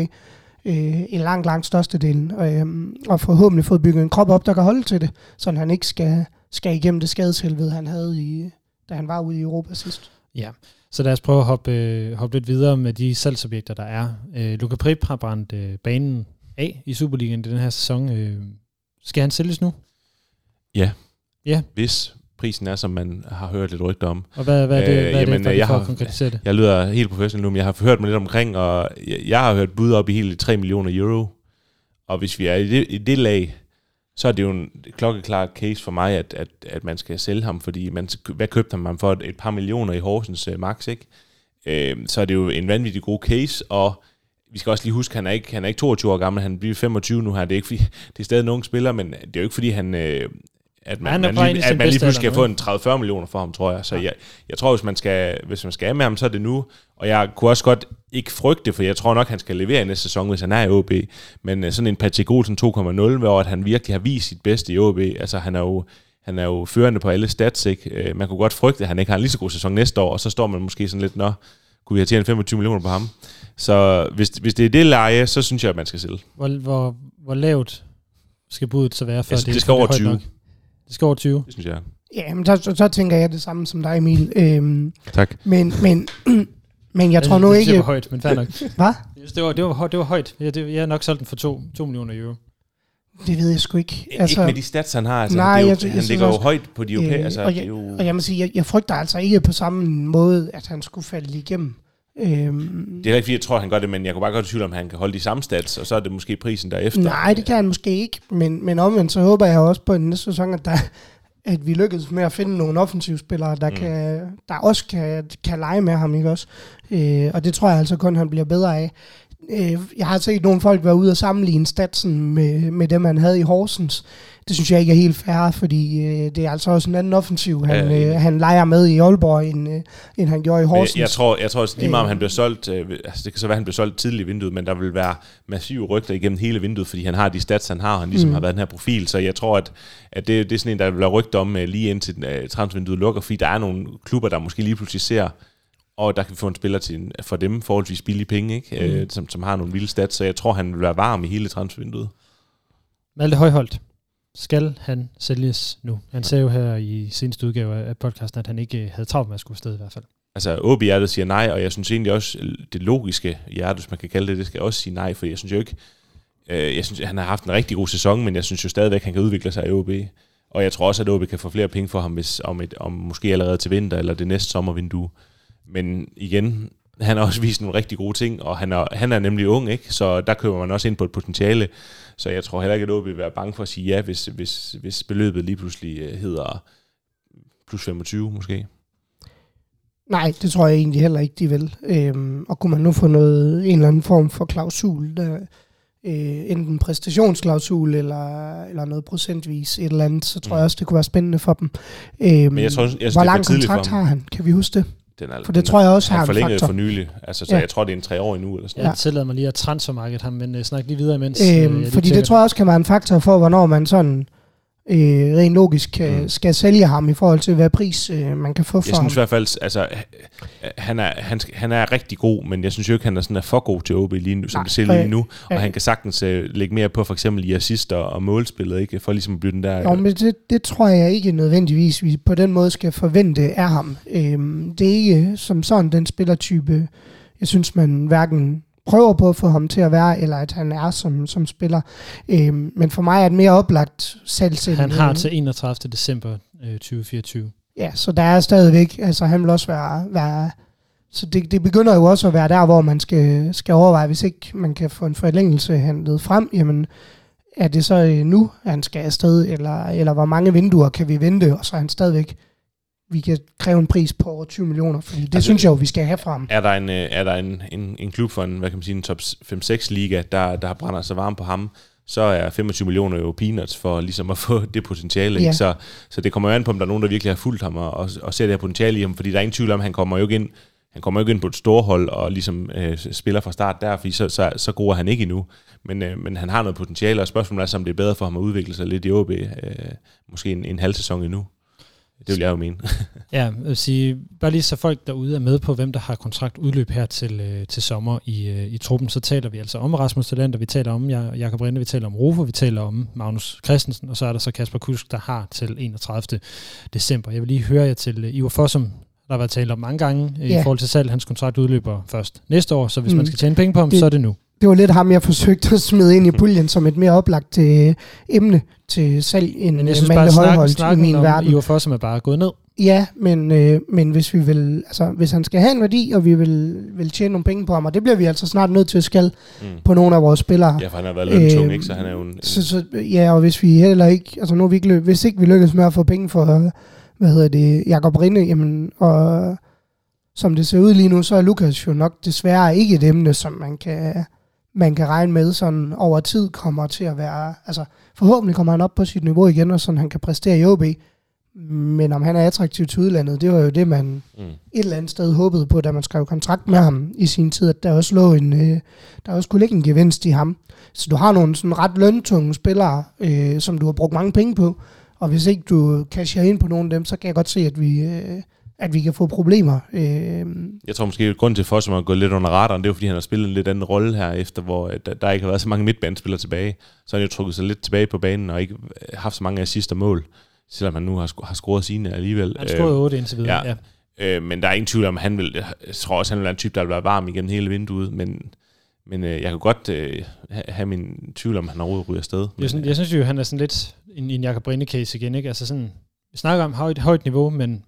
Øh, i langt, langt størstedelen. Og, øh, og forhåbentlig fået bygget en krop op, der kan holde til det, så han ikke skal, skal igennem det skadeshelvede, han havde, i, da han var ude i Europa sidst. Ja, så lad os prøve at hoppe, øh, hoppe lidt videre med de salgsobjekter, der er. Øh, Luka Prip har brændt øh, banen af i Superligaen i den her sæson. Øh, skal han sælges nu? Ja. Ja. Hvis prisen er, som man har hørt lidt rygter om. Og hvad, hvad er det, Øh, hvad er jamen, det for, jeg for har- at konkretisere det? Jeg lyder helt professionel nu, men jeg har hørt mig lidt omkring, og jeg, jeg har hørt bud op i hele 3 millioner euro. Og hvis vi er i det, i det lag, så er det jo en klokkeklar case for mig, at, at, at man skal sælge ham, fordi man, hvad købte han for et, et par millioner i Horsens uh, max, ikke? Øh, så er det jo en vanvittig god case, og vi skal også lige huske, at han er ikke, han er ikke 22 år gammel, han bliver 25 nu her. Det er, ikke, fordi, det er stadig en ung spiller, men det er jo ikke, fordi han, øh, at man, man, lige, at man lige pludselig kan få en 30-40 millioner for ham, tror jeg. Så jeg, jeg tror, hvis man, skal, hvis man skal af med ham, så er det nu. Og jeg kunne også godt ikke frygte, for jeg tror nok, han skal levere i næste sæson, hvis han er i OB. Men øh, sådan en Patrick Olsen 2,0, hvor at han virkelig har vist sit bedste i OB. Altså han er jo, han er jo førende på alle stats, ikke? Øh, Man kunne godt frygte, at han ikke har en lige så god sæson næste år, og så står man måske sådan lidt, nå, kunne vi have tjent 25 millioner på ham? Så hvis, hvis det er det leje, så synes jeg, at man skal sælge. Hvor, hvor, hvor lavt skal budet så være, for Altså, det, det skal over er højt 20. nok? Det skal over 20. Det synes jeg. Ja, men så, så, så tænker jeg det samme som dig, Emil. Øhm, Tak. men, men, men jeg tror nu Det ikke... var højt, men fair nok. Hvad? Det var, det var, højt- det var højt. Jeg, det, jeg har nok solgt den for 2, 2 millioner euro. Det ved jeg sgu ikke. Altså, ikke med de stats, han har. Altså, nej, det er jo, jeg jeg han ligger jo også- højt på de europæiske. Øh, altså, og, det jeg, jo, og jeg må sige, jeg, jeg frygter altså ikke på samme måde, at han skulle falde igennem. Øhm, det er ikke, fordi jeg tror, han gør det, men jeg kunne bare godt tvivle, om han kan holde de samme stats, og så er det måske prisen derefter. nej, det kan han måske ikke, men, men omvendt så håber jeg også på den næste sæson, at, der, at vi lykkes med at finde nogle offensivspillere, der, mm. kan, der også kan, kan lege med ham, ikke også? Øh, og det tror jeg altså kun, han bliver bedre af. Øh, jeg har set nogle folk være ude og sammenligne statsen med, med dem, han havde i Horsens. Det synes jeg ikke er helt fair, fordi øh, det er altså også en anden offensiv, han, Ja, øh, han leger med i Aalborg, end, øh, end han gjorde i Horsens. jeg, jeg tror, jeg tror også lige meget, om Øh. han bliver solgt, øh, altså det kan så være, at han bliver solgt tidligt i vinduet, men der vil være massive rygter igennem hele vinduet, fordi han har de stats, han har, og han ligesom mm. Har været den her profil, så jeg tror, at, at det, det er sådan en, der vil være rygter om øh, lige indtil uh, transfervinduet lukker, fordi der er nogle klubber, der måske lige pludselig ser, og der kan vi få en spiller til for dem forholdsvis billige penge, ikke? Mm. Øh, som, som har nogle vilde stats, så jeg tror, han vil være varm i hele transfervinduet. Malte Højholdt. Skal han sælges nu? Han sagde jo her i seneste udgave af podcasten, at han ikke øh, havde travlt med at skulle afsted i hvert fald. Altså, OB hjertet siger nej, og jeg synes egentlig også, det logiske hjerte, hvis man kan kalde det, det skal også sige nej, for jeg synes jo ikke, øh, jeg synes, han har haft en rigtig god sæson, men jeg synes jo stadigvæk, han kan udvikle sig i OB. Og jeg tror også, at OB kan få flere penge for ham, hvis, om, et, om måske allerede til vinter, eller det næste sommervindue. Men igen, han har også vist nogle rigtig gode ting, og han er, han er nemlig ung, ikke? så der køber man også ind på et potentiale. Så jeg tror heller ikke, at OB vil være bange for at sige ja, hvis, hvis, hvis beløbet lige pludselig øh, hedder plus 25 måske. Nej, det tror jeg egentlig heller ikke, de vil. Øhm, og kunne man nu få noget, en eller anden form for klausul, der, øh, enten præstationsklausul eller, eller noget procentvis et eller andet, så tror Mm. jeg også, det kunne være spændende for dem. Øhm, Men jeg tror, jeg synes, hvor lang kontrakt har han? Kan vi huske det? Den er, For det tror jeg også har han en faktor. for nylig, altså, så Ja. jeg tror, det er en tre år endnu. Eller sådan. Jeg tillader mig lige at transfermarkedet ham, men uh, snak lige videre imens. Øhm, øh, fordi det tror jeg også kan være en faktor for, hvornår man sådan øh, rent logisk kan, Mm. skal sælge ham i forhold til, hvad pris øh, man kan få for Jeg ham. synes i hvert fald, altså, han er, han, han er rigtig god, men jeg synes jo ikke, han er, sådan er for god til OB lige nu, som Nej, det ser lige øh, nu. Og øh. han kan sagtens uh, lægge mere på, for eksempel i assister og målspillet, ikke? for ligesom at blive den der... Jo, men det, det tror jeg ikke nødvendigvis, vi på den måde skal forvente af ham. Øhm, det er ikke som sådan den spillertype, jeg synes, man hverken prøver på at få ham til at være, eller at han er som, som spiller. Øhm, men for mig er det mere oplagt salg Han har til 31. december øh, 2024. Ja, så der er stadigvæk, altså han vil også være, være så det, det begynder jo også at være der, hvor man skal, skal overveje, hvis ikke man kan få en forlængelse handlet frem, jamen er det så øh, nu, han skal afsted, eller, eller hvor mange vinduer kan vi vente, og så er han stadigvæk, vi kan kræve en pris på over 20 millioner, fordi det Altså, synes jeg jo, vi skal have frem. Er der en, øh, er der en, en, en klub for en, hvad kan man sige, en top 5-6 liga, der, der brænder sig varm på ham, så er 25 millioner jo peanuts for ligesom at få det potentiale. Ja. Ikke? Så, så det kommer jo an på, om der er nogen, der virkelig har fulgt ham og, og, og ser det her potentiale i ham, fordi der er ingen tvivl om, at han kommer jo ikke ind, han kommer jo ikke ind på et storhold og ligesom øh, spiller fra start der, fordi så, så, så god er han ikke endnu. Men, øh, men han har noget potentiale, og spørgsmålet er, om det er bedre for ham at udvikle sig lidt i OB, øh, måske en, en halv sæson endnu. Det vil jeg jo mene. Ja, jeg vil sige, bare lige så folk derude er med på, hvem der har kontrakt udløb her til, øh, til sommer i, øh, i truppen, så taler vi altså om Rasmus Talander, vi taler om Ja- Jakob Rinde, vi taler om Rufo, vi taler om Magnus Christensen, og så er der så Kasper Kusk, der har til 31. december. Jeg vil lige høre jer til øh, Ivar Fossum, der har været talt om mange gange Ja. i forhold til salg. Hans kontrakt udløber først næste år, så hvis. Mm. man skal tjene penge på ham, Det- så er det nu. Det var lidt ham, jeg forsøgte at smide ind i puljen som et mere oplagt øh, emne til salg end Men jeg øh, synes Malte Højholdt i snakken min om verden. Ivar Fossum er bare gået ned. Ja, men, øh, men hvis vi vil, altså hvis han skal have en værdi, og vi vil, vil tjene nogle penge på ham, og det bliver vi altså snart nødt til at skal Mm. på nogle af vores spillere. Ja, for han har været løntung, Øhm, ikke? Så han er jo en, Så, så, ja, og hvis vi heller ikke, altså nu er vi ikke, hvis ikke vi lykkes med at få penge for, hvad hedder det, Jakob Rinde, jamen, og som det ser ud lige nu, så er Lukas jo nok desværre ikke et emne, som man kan man kan regne med sådan over tid kommer til at være, altså forhåbentlig kommer han op på sit niveau igen, og sådan han kan præstere i OB. Men om han er attraktiv til udlandet, det var jo det, man mm. et eller andet sted håbede på, da man skrev kontrakt med ham i sin tid, at der også lå en, øh, der også kunne ligge en gevinst i ham. Så du har nogle sådan ret løntunge spillere, øh, som du har brugt mange penge på, og hvis ikke du casher ind på nogle af dem, så kan jeg godt se, at vi, øh, at vi kan få problemer. Øh. Jeg tror måske, at grunden til Fossum har gået lidt under radaren, det er fordi han har spillet en lidt anden rolle her, efter hvor øh, der, der ikke har været så mange midtbanespillere tilbage. Så har han jo trukket sig lidt tilbage på banen, og ikke øh, haft så mange assist og mål, selvom han nu har, sk- har scoret sine alligevel. Han scorede 8 indtil videre, ja. ja. Øh, men der er ingen tvivl om, at han vil, jeg tror også, han vil være en type, der vil være varm igennem hele vinduet, men, men øh, jeg kan godt øh, have min tvivl om, at han overhovedet ryger afsted. Jeg, synes, jeg synes jo, han er sådan lidt en, en Jakob Brinde-case igen, ikke? Altså sådan, vi snakker om højt, højt niveau, men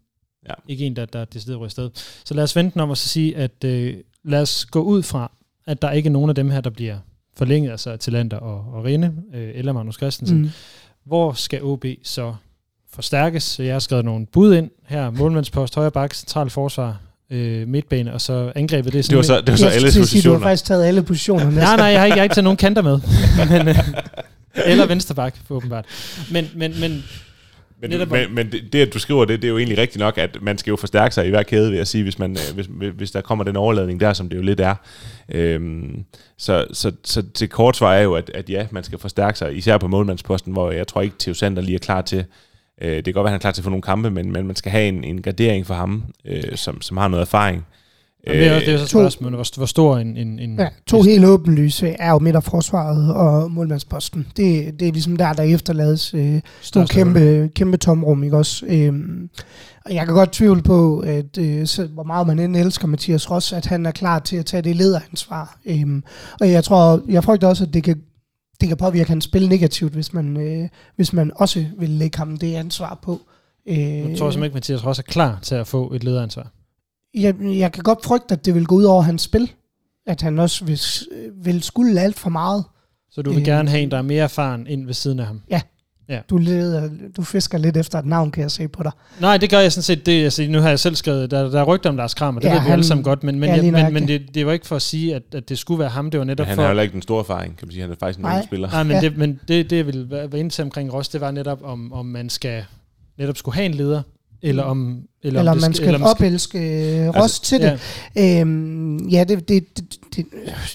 Ja. Ikke en, der, der decideret ryger sted. Så lad os vente om at sige, at øh, lad os gå ud fra, at der ikke er nogen af dem her, der bliver forlænget, altså Talander og, og Rinde, øh, eller Magnus Christensen. Mm. Hvor skal OB så forstærkes? Så jeg har skrevet nogle bud ind her. Målmandspost, højre bak, central forsvar, øh, midtbane, og så angrebet. Det, er sådan det var så, det var så alle positioner. Du har faktisk taget alle positioner. nej, nej, jeg har ikke, jeg har ikke taget nogen kanter med. men, øh, eller venstre bak, åbenbart. Men, men, men men, du, men, men det, det, at du skriver det, det er jo egentlig rigtigt nok, at man skal jo forstærke sig i hver kæde, vil jeg sige, hvis, man, øh, hvis, hvis der kommer den overladning der, som det jo lidt er. Øhm, så, så, så til kort svar er jo, at, at ja, man skal forstærke sig, især på målmandsposten, hvor jeg tror ikke, Theo Sander lige er klar til. Øh, det kan godt være, at han er klar til at få nogle kampe, men, men man skal have en, en gradering for ham, øh, som, som har noget erfaring. Jamen, det, er, det er så spørgsmålet, hvor, hvor stor en... en, en ja, to helt åbenlyse er jo midterforsvaret og målmandsposten. Det, det er ligesom der, der efterlades øh, nogle kæmpe, kæmpe tomrum, ikke også? Øhm, og jeg kan godt tvivle på, at øh, så, hvor meget man end elsker Mathias Ross, at han er klar til at tage det lederansvar. Øhm, og jeg tror, jeg frygter også, at det kan det kan påvirke hans spil negativt, hvis man, øh, hvis man også vil lægge ham det ansvar på. Øh, jeg tror simpelthen ikke, at Mathias Ross er klar til at få et lederansvar jeg, jeg kan godt frygte, at det vil gå ud over hans spil. At han også vil, vil skulle alt for meget. Så du vil øh, gerne have en, der er mere erfaren ind ved siden af ham? Ja. ja. Du, leder, du fisker lidt efter et navn, kan jeg se på dig. Nej, det gør jeg sådan set. Det, altså, nu har jeg selv skrevet, der, der er rygter om Lars Kramer, det ja, ved vi alle sammen godt, men, men, ja, jeg, men, men det, det var ikke for at sige, at, at det skulle være ham, det var netop han for... Han har heller ikke den store erfaring, kan man sige. Han er faktisk en Nej. spiller. Nej, men, ja. det, men det, det, jeg ville være inde til omkring Ross, det var netop, om, om man skal netop skulle have en leder, eller om, eller, eller om, man skal, eller opelske øh, Ross altså, til det. Ja, øhm, ja det, det, det, det,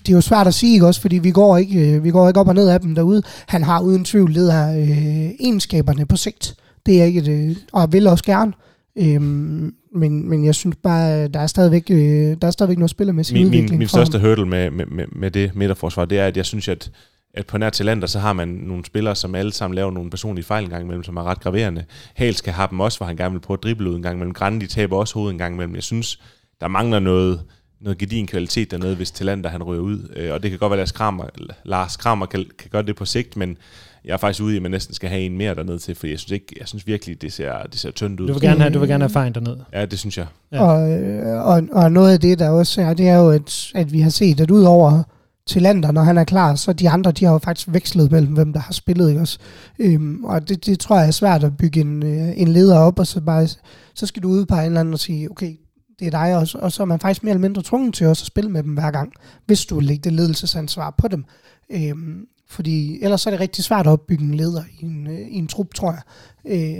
det er jo svært at sige, ikke også, fordi vi går ikke, øh, vi går ikke op og ned af dem derude. Han har uden tvivl leder øh, egenskaberne på sigt. Det er ikke det, og vil også gerne. Øhm, men, men jeg synes bare, der er stadigvæk, øh, der er stadigvæk noget spillermæssig min, udvikling Min, min største hurdle med, med, med, med det midterforsvar, det er, at jeg synes, at at på nær talenter, så har man nogle spillere, som alle sammen laver nogle personlige fejl en gang imellem, som er ret graverende. Hales kan have dem også, hvor han gerne vil prøve at drible ud en gang imellem. Grande, de taber også hovedet en gang imellem. Jeg synes, der mangler noget, noget gedin kvalitet dernede, hvis talenter han ryger ud. Øh, og det kan godt være, at Lars Kramer, Lars Kramer kan, kan gøre det på sigt, men jeg er faktisk ude i, at man næsten skal have en mere dernede til, for jeg synes, ikke, jeg synes virkelig, det ser, det ser tyndt ud. Du vil gerne have, du vil gerne have erfaring dernede. Ja, det synes jeg. Ja. Og, øh, og, og noget af det, der også er, det er jo, at, at vi har set, at udover til lander, når han er klar, så de andre, de har jo faktisk vekslet mellem, hvem der har spillet, ikke også? Øhm, og det, det tror jeg er svært at bygge en, øh, en leder op, og så bare, så skal du udpege en eller anden og sige, okay, det er dig også, og så er man faktisk mere eller mindre tvunget til også at spille med dem hver gang, hvis du vil lægge det ledelsesansvar på dem. Øhm, fordi ellers er det rigtig svært at opbygge en leder i en, øh, i en trup, tror jeg.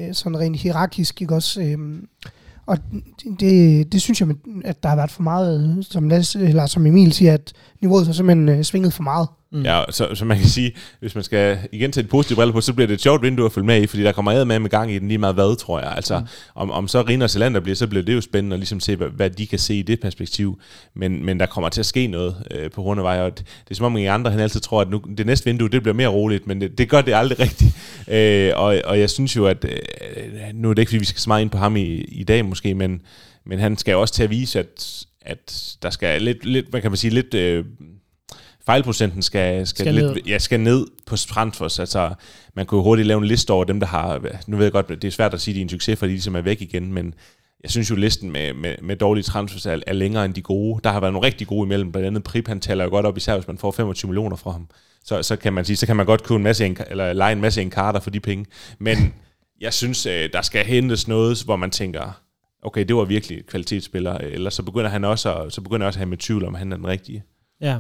Øh, sådan rent hierarkisk, ikke også? Øhm, og det, det synes jeg, at der har været for meget, som, eller som Emil siger, at niveauet har simpelthen øh, svinget for meget. Mm. Ja, så, så man kan sige, hvis man skal igen tage et positivt brille på, så bliver det et sjovt vindue at følge med i, fordi der kommer ad med med gang i den lige meget hvad, tror jeg. Altså, mm. om, om så Rina og Zelander bliver, så bliver det jo spændende at ligesom se, hvad, hvad de kan se i det perspektiv. Men, men der kommer til at ske noget øh, på vej, og det, det er som om, at andre han altid tror, at nu, det næste vindue, det bliver mere roligt, men det, det gør det aldrig rigtigt. Øh, og, og jeg synes jo, at øh, nu er det ikke, fordi vi skal så meget ind på ham i, i dag måske, men, men han skal jo også til at vise, at, at der skal lidt, lidt, hvad kan man sige, lidt... Øh, fejlprocenten skal, skal, skal, lidt, ned. Ja, skal ned på transfers. Altså, man kunne hurtigt lave en liste over dem, der har... Nu ved jeg godt, det er svært at sige, at de er en succes, fordi de ligesom er væk igen, men jeg synes jo, listen med, med, med dårlige transfers er, er længere end de gode. Der har været nogle rigtig gode imellem. Blandt andet Prip, han taler jo godt op, især hvis man får 25 millioner fra ham. Så, så kan man sige, så kan man godt købe en masse, eller lege en masse enkarter for de penge. Men jeg synes, øh, der skal hentes noget, hvor man tænker, okay, det var virkelig kvalitetsspiller, eller så begynder han også, så begynder også at have med tvivl om, han er den rigtige. Ja,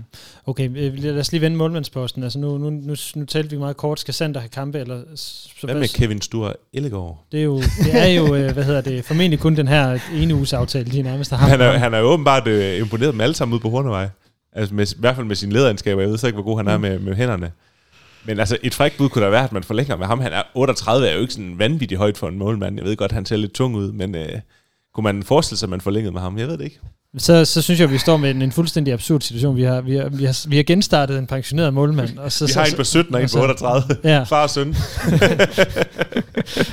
okay. øh, Lad os lige vende målmandsposten. Altså nu, nu, nu, nu talte vi meget kort. Skal Sander have kampe? Eller, så Hvad med Kevin Sture Ellegaard? Det er jo, det er jo øh, hvad hedder det, formentlig kun den her ene uges aftale, de nærmest har. Han er, han er jo åbenbart øh, imponeret dem alle sammen ude på Hornevej. Altså med, i hvert fald med sine lederegenskaber. Jeg ved så ikke, hvor god han er med, med hænderne. Men altså, et frækt bud kunne da være, at man forlænger med ham. Han er 38, er jo ikke sådan vanvittigt højt for en målmand. Jeg ved godt, han ser lidt tung ud, men øh, kunne man forestille sig, at man forlængede med ham? Jeg ved det ikke. Så, så synes jeg, at vi står med en, en fuldstændig absurd situation. Vi har, vi, har, vi, har, vi har genstartet en pensioneret målmand. Og så, Vi så, har en på 17 og en på 38. Ja. Far og søn.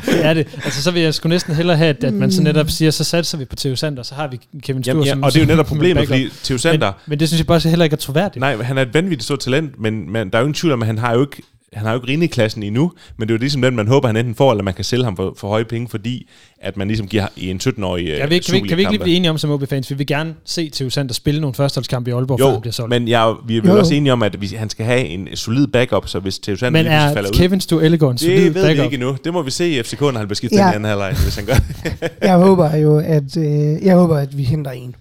det er det. Altså, så vil jeg sgu næsten hellere have, at, at man så netop siger, så satser vi på Theo Sander, så har vi Kevin Jamen, ja, som og det er jo netop problemet, fordi Theo Sander... Men, men det synes jeg bare så heller ikke er troværdigt. Nej, han er et vanvittigt stort talent, men, men der er jo ingen tvivl om, at han har jo ikke han har jo ikke rindeklassen endnu, men det er jo ligesom den, man håber, han enten får, eller man kan sælge ham for, for høje penge, fordi at man ligesom giver i en 17-årig Kan vi, ikke- kan, vi, ikke- kan vi ikke lige blive enige om som OB-fans, vi vil gerne se Theo Sander spille nogle førsteholdskampe i Aalborg, før han Jo, bliver solgt. men jeg, vi er vel Jo, jo. også enige om, at vi, han skal have en solid backup, så hvis Theo Sander Men lige er falder ud... Kevin Stu Ellegaard en solid det ved backup? vi ikke endnu. Det må vi se i FCK, når han bliver skiftet Ja. i anden halvleg, hvis han gør det. Jeg håber jo, at, øh, jeg håber, at vi henter en.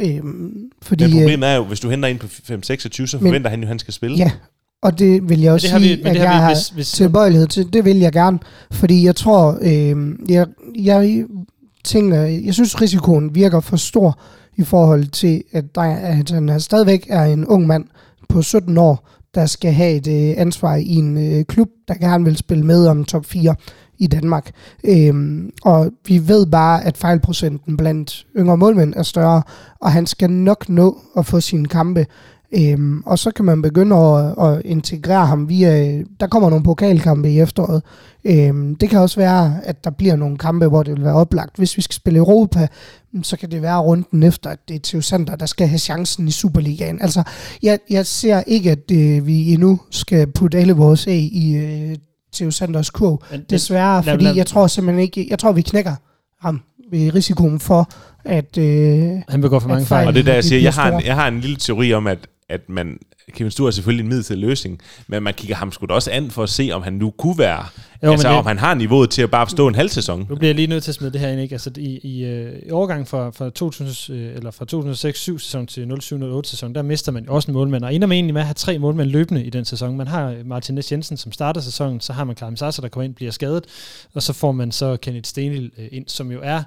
Øhm, fordi, Men øh, problemet er jo, hvis du henter en på 5-26, så Men- forventer han jo, at han skal spille. Ja, og det vil jeg også det har vi- sige, at det jeg vi, har hvis- hvis- tilbøjelighed til. Det vil jeg gerne, fordi jeg tror, øh, jeg, jeg tænker, jeg synes risikoen virker for stor i forhold til, at, der, er- at han stadigvæk er en ung mand på 17 år, der skal have et øh, ansvar i en øh, klub, der gerne vil spille med om top 4 i Danmark. Øhm, og vi ved bare, at fejlprocenten blandt yngre målmænd er større, og han skal nok nå at få sine kampe. Øhm, og så kan man begynde at, at integrere ham via, der kommer nogle pokalkampe i efteråret. Øhm, det kan også være, at der bliver nogle kampe, hvor det vil være oplagt. Hvis vi skal spille Europa, så kan det være runden efter, at det er Theo Sander, der skal have chancen i Superligaen. Altså, jeg, jeg ser ikke, at øh, vi endnu skal putte alle vores æg i øh, Theo Sanders kurv. Men- Desværre, lad- fordi lad- jeg tror simpelthen ikke, jeg tror, vi knækker ham ved risikoen for, at... Øh, Han begår for at mange fejl. Og det er der, jeg siger, jeg har, en, jeg har en lille teori om, at, at man, Kevin Sture er selvfølgelig en midlertidig løsning, men man kigger ham sgu da også an for at se, om han nu kunne være, Jo, altså det- om han har niveauet til at bare stå en halv sæson. Nu bliver jeg lige nødt til at smide det her ind, ikke? Altså i, i, øh, i overgangen fra, fra, 2000, øh, eller fra 2006-7 sæson til 07-08 sæson, der mister man også en målmand, og ender man egentlig med at have tre målmænd løbende i den sæson. Man har Martin Næs Jensen, som starter sæsonen, så har man Karim Sasser, der kommer ind, bliver skadet, og så får man så Kenneth Stenil øh, ind, som jo er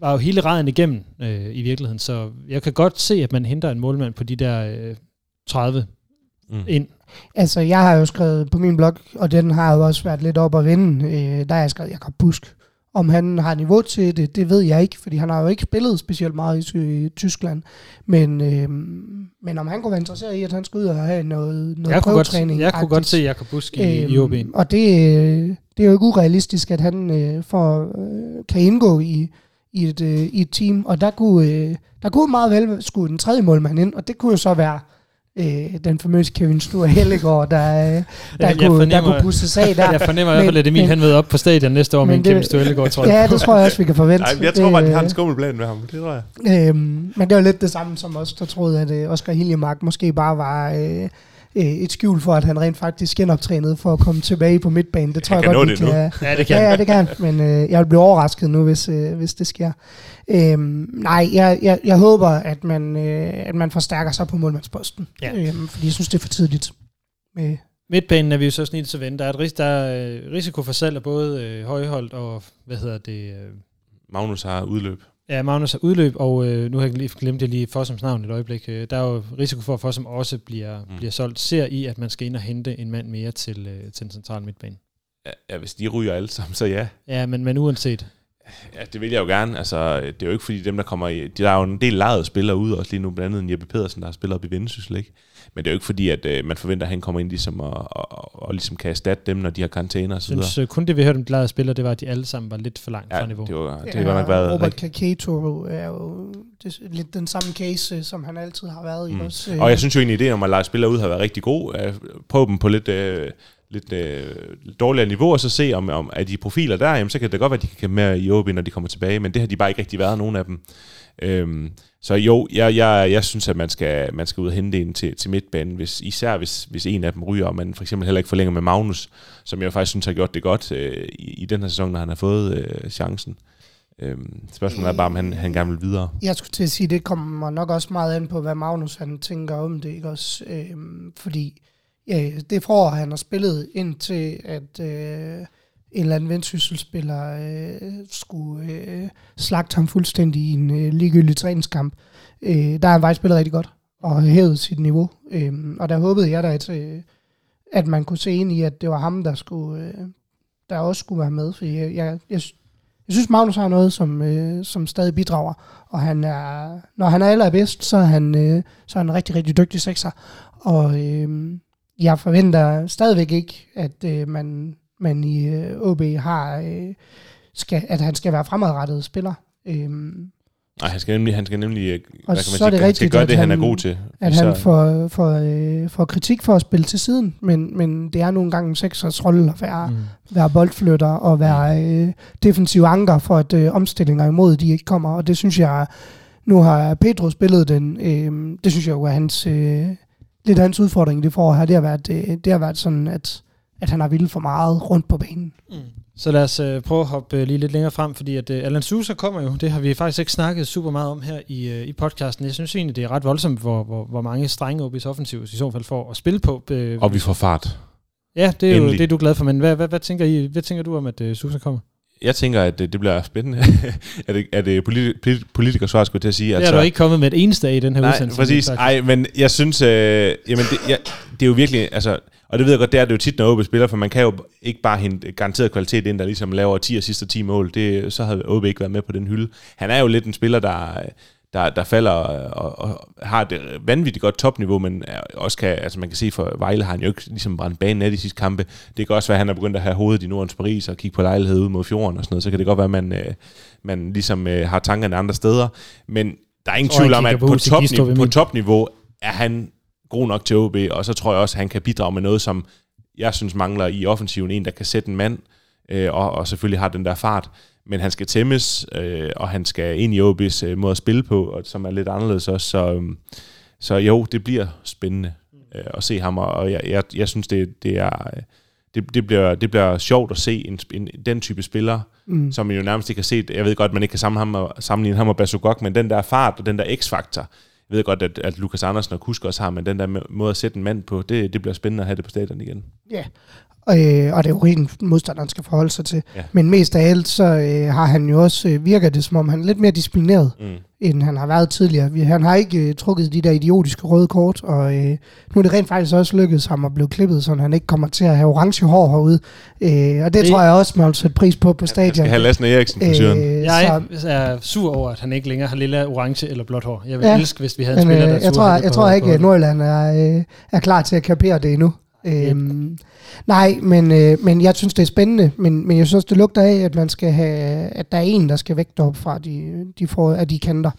var jo hele raden igennem øh, i virkeligheden, så jeg kan godt se, at man henter en målmand på de der øh, 30 Mm. ind. Altså, jeg har jo skrevet på min blog, og den har jo også været lidt op at vinde, øh, der har jeg skrevet Jakob Busk. Om han har niveau til det, det ved jeg ikke, fordi han har jo ikke spillet specielt meget i, i Tyskland. Men, øh, men om han kunne være interesseret i, at han skulle ud og have noget, noget Jeg kunne, godt, prøvetræning. jeg kunne godt se Jakob Busk i, i OB. Og det, øh, det er jo ikke urealistisk, at han øh, får, øh, kan indgå i, i, et, øh, i et team. Og der kunne, øh, der kunne meget vel skulle den tredje målmand ind, og det kunne jo så være øh, den famøse Kevin Sture Hellegaard, der, øh, der, Jeg- jeg, jeg kunne, der fornemmer- kunne pusse sag der. Jeg fornemmer i hvert fald, at Emil han møder op på stadion næste år med men en Kevin Stølegaard, tror jeg. Ja, det tror jeg også, vi kan forvente. Nej, jeg tror bare, at de har en Øh, skummelplan med ham. Det tror jeg. Øhm, men det var lidt det samme som os, der troede, at øh, Oscar Hiljemark måske bare var øh, øh, et skjul for, at han rent faktisk genoptrænede for at komme tilbage på midtbanen. Det tror jeg kan godt, det kan. Ja, det kan Ja, ja, det kan. Men øh, jeg vil blive overrasket nu, hvis, øh, hvis det sker. Øhm, nej, jeg, jeg, jeg håber, at man, øh, at man forstærker sig på målmandsposten. Ja. Øhm, fordi jeg synes, det er for tidligt. Med, Midtbanen er vi jo så snit til at vende. Der er, et ris- der er øh, risiko for salg af både øh, Højholdt og, hvad hedder det, øh, Magnus har udløb. Ja, Magnus har udløb, og øh, nu har jeg lige glemt jeg lige Fossums navn et øjeblik. Øh, der er jo risiko for, at Fossum også bliver, mm. Bliver solgt. Ser I, at man skal ind og hente en mand mere til, øh, til den centrale midtbane? Ja, hvis de ryger alle sammen, så ja. Ja, men, men uanset. Ja, det vil jeg jo gerne. Altså, det er jo ikke fordi dem, der kommer i... Der er jo en del lejede spillere ude også lige nu, blandt andet en Jeppe Pedersen, der har spillet op i Vendsyssel, ikke? Men det er jo ikke fordi, at øh, man forventer, at han kommer ind ligesom og, og, og, og ligesom kan erstatte dem, når de har karantæne og så Jeg videre. synes øh, kun det, vi hørte om de lejede spillere, det var, at de alle sammen var lidt for langt Ja, fra niveau. det, var, det Ja, har godt nok været Robert. Kaketo er jo det, er lidt den samme case, øh, som han altid har været i. Mm. Også, Og jeg synes jo egentlig, ideen om at lege spillere ud har været rigtig god. At prøve dem på lidt, øh, lidt øh, dårligere niveau, og så se, om, om er de profiler der, jamen, så kan det godt være, at de kan kæmpe med i OB, når de kommer tilbage, men det har de bare ikke rigtig været, nogen af dem. Øhm, så jo, jeg, jeg, jeg synes, at man skal, man skal ud og hente en til, til midtbanen, hvis, især hvis, hvis en af dem ryger, og man for eksempel heller ikke forlænger med Magnus, som jeg faktisk synes har gjort det godt øh, i, i den her sæson, når han har fået øh, chancen. Øhm, spørgsmålet er bare, om han, han gerne vil videre. Jeg skulle til at sige, det kommer nok også meget an på, hvad Magnus han tænker om det, ikke også? Øhm, fordi ja, det forår, han har spillet indtil, at øh, en eller anden vendsysselspiller øh, skulle øh, slagte ham fuldstændig i en øh, ligegyldig træningskamp. Øh, der har han faktisk spillet rigtig godt og hævet sit niveau. Øh, og der håbede jeg da, at, øh, at man kunne se ind i, at det var ham, der skulle øh, der også skulle være med. Fordi jeg, jeg, jeg, jeg synes, Magnus har noget, som, øh, som stadig bidrager. Og han er, når han er allerbedst, så er han, øh, så er han en rigtig, rigtig dygtig sekser. Og øh, jeg forventer stadigvæk ikke, at øh, man, man i øh, OB har, øh, skal, at han skal være fremadrettet spiller. Øh, Nej, han skal nemlig, han skal nemlig øh, hvad kan man så er sige, det han skal rigtigt, gøre at det, han, han- er god til. at han får, får, øh, får kritik for at spille til siden, men, men det er nogle gange en seksers rolle at være, mm. være boldflytter og være øh, defensiv anker for, at øh, omstillinger imod de ikke kommer, og det synes jeg, nu har Pedro spillet den, øh, det synes jeg jo er hans, øh, lidt hans udfordring i det forår her, det har været, øh, det har været sådan, at, at han har vildt for meget rundt på banen. Så lad os øh, prøve at hoppe øh, lige lidt længere frem, fordi at øh, Alan Sousa kommer jo, det har vi faktisk ikke snakket super meget om her i, øh, i podcasten. Jeg synes egentlig, det er ret voldsomt, hvor, hvor, hvor mange strenge OB's offensiv i så fald får at spille på. Øh, Og vi får fart. ja, det er jo Endelig. det, er du glad for, men hvad, hvad, hvad, tænker, I, hvad tænker du om, at øh, Sousa kommer? Jeg tænker, at det, det bliver spændende. er det, er det politi- politi- politikersvar, skulle jeg til at sige? Det er du ikke kommet med et eneste af i den her Nej, udsendelse. præcis. faktisk. Ej, men jeg synes, øh, jamen det, jeg, det er jo virkelig, altså, og det ved jeg godt, det er det jo tit, når OB spiller, for man kan jo ikke bare hente garanteret kvalitet ind, der ligesom laver 10 og sidste 10 mål. Det, så havde OB ikke været med på den hylde. Han er jo lidt en spiller, der, der, der falder og, og, har et vanvittigt godt topniveau, men også kan, altså man kan se for Vejle har han jo ikke ligesom brændt banen af de sidste kampe. Det kan også være, at han er begyndt at have hovedet i Nordens Paris og kigge på lejlighed ud mod fjorden og sådan noget, så kan det godt være, at man, øh, man ligesom øh, har tankerne andre steder. Men der er ingen tvivl om, at på topniveau, på topniveau er han god nok til OB, og så tror jeg også, at han kan bidrage med noget, som jeg synes mangler i offensiven. En, der kan sætte en mand, øh, og, og selvfølgelig har den der fart. Men han skal tæmmes, øh, og han skal ind i OB's øh, måde at spille på, og, som er lidt anderledes også. Så, øhm, så jo, det bliver spændende øh, at se ham, og, jeg, jeg, jeg synes, det, det er... øh, Det, det, bliver, det bliver sjovt at se en, en, den type spiller, mm. som man jo nærmest ikke har set. Jeg ved godt, man ikke kan sammenligne ham, og- sammenligne ham og Basugok, men den der fart og den der x-faktor, jeg ved godt, at, at Lukas Andersen og Kusk også har, men den der må- måde at sætte en mand på, det, det bliver spændende at have det på stadion igen. Ja, øh, og det er jo helt modstanderen skal forholde sig til. Ja. Men mest af alt, så øh, har han jo også, øh, virker det som om, han er lidt mere disciplineret, Mm. end han har været tidligere. Vi- Han har ikke øh, trukket de der idiotiske røde kort, og øh, nu er det rent faktisk også lykkedes ham at blive klippet, så han ikke kommer til at have orange hår herude. Øh, og det, Det- tror jeg også, man vil sætte pris på på Jeg stadion. skal have Lassen Eriksen på syren. Øh, Jeg så, er sur over, at han ikke længere har lilla, orange eller blåt hår. Jeg vil Ja. elske, hvis vi havde en men spiller, der øh, jeg, turde tror, jeg, det jeg tror ikke, at Nordjylland er, øh, er klar til at kapere det endnu. Øhm, nej, men, øh, men jeg synes, det er spændende, men, men jeg synes det lugter af, at man skal have, at der er en, der skal vægte op fra de, de, får, af de kanter.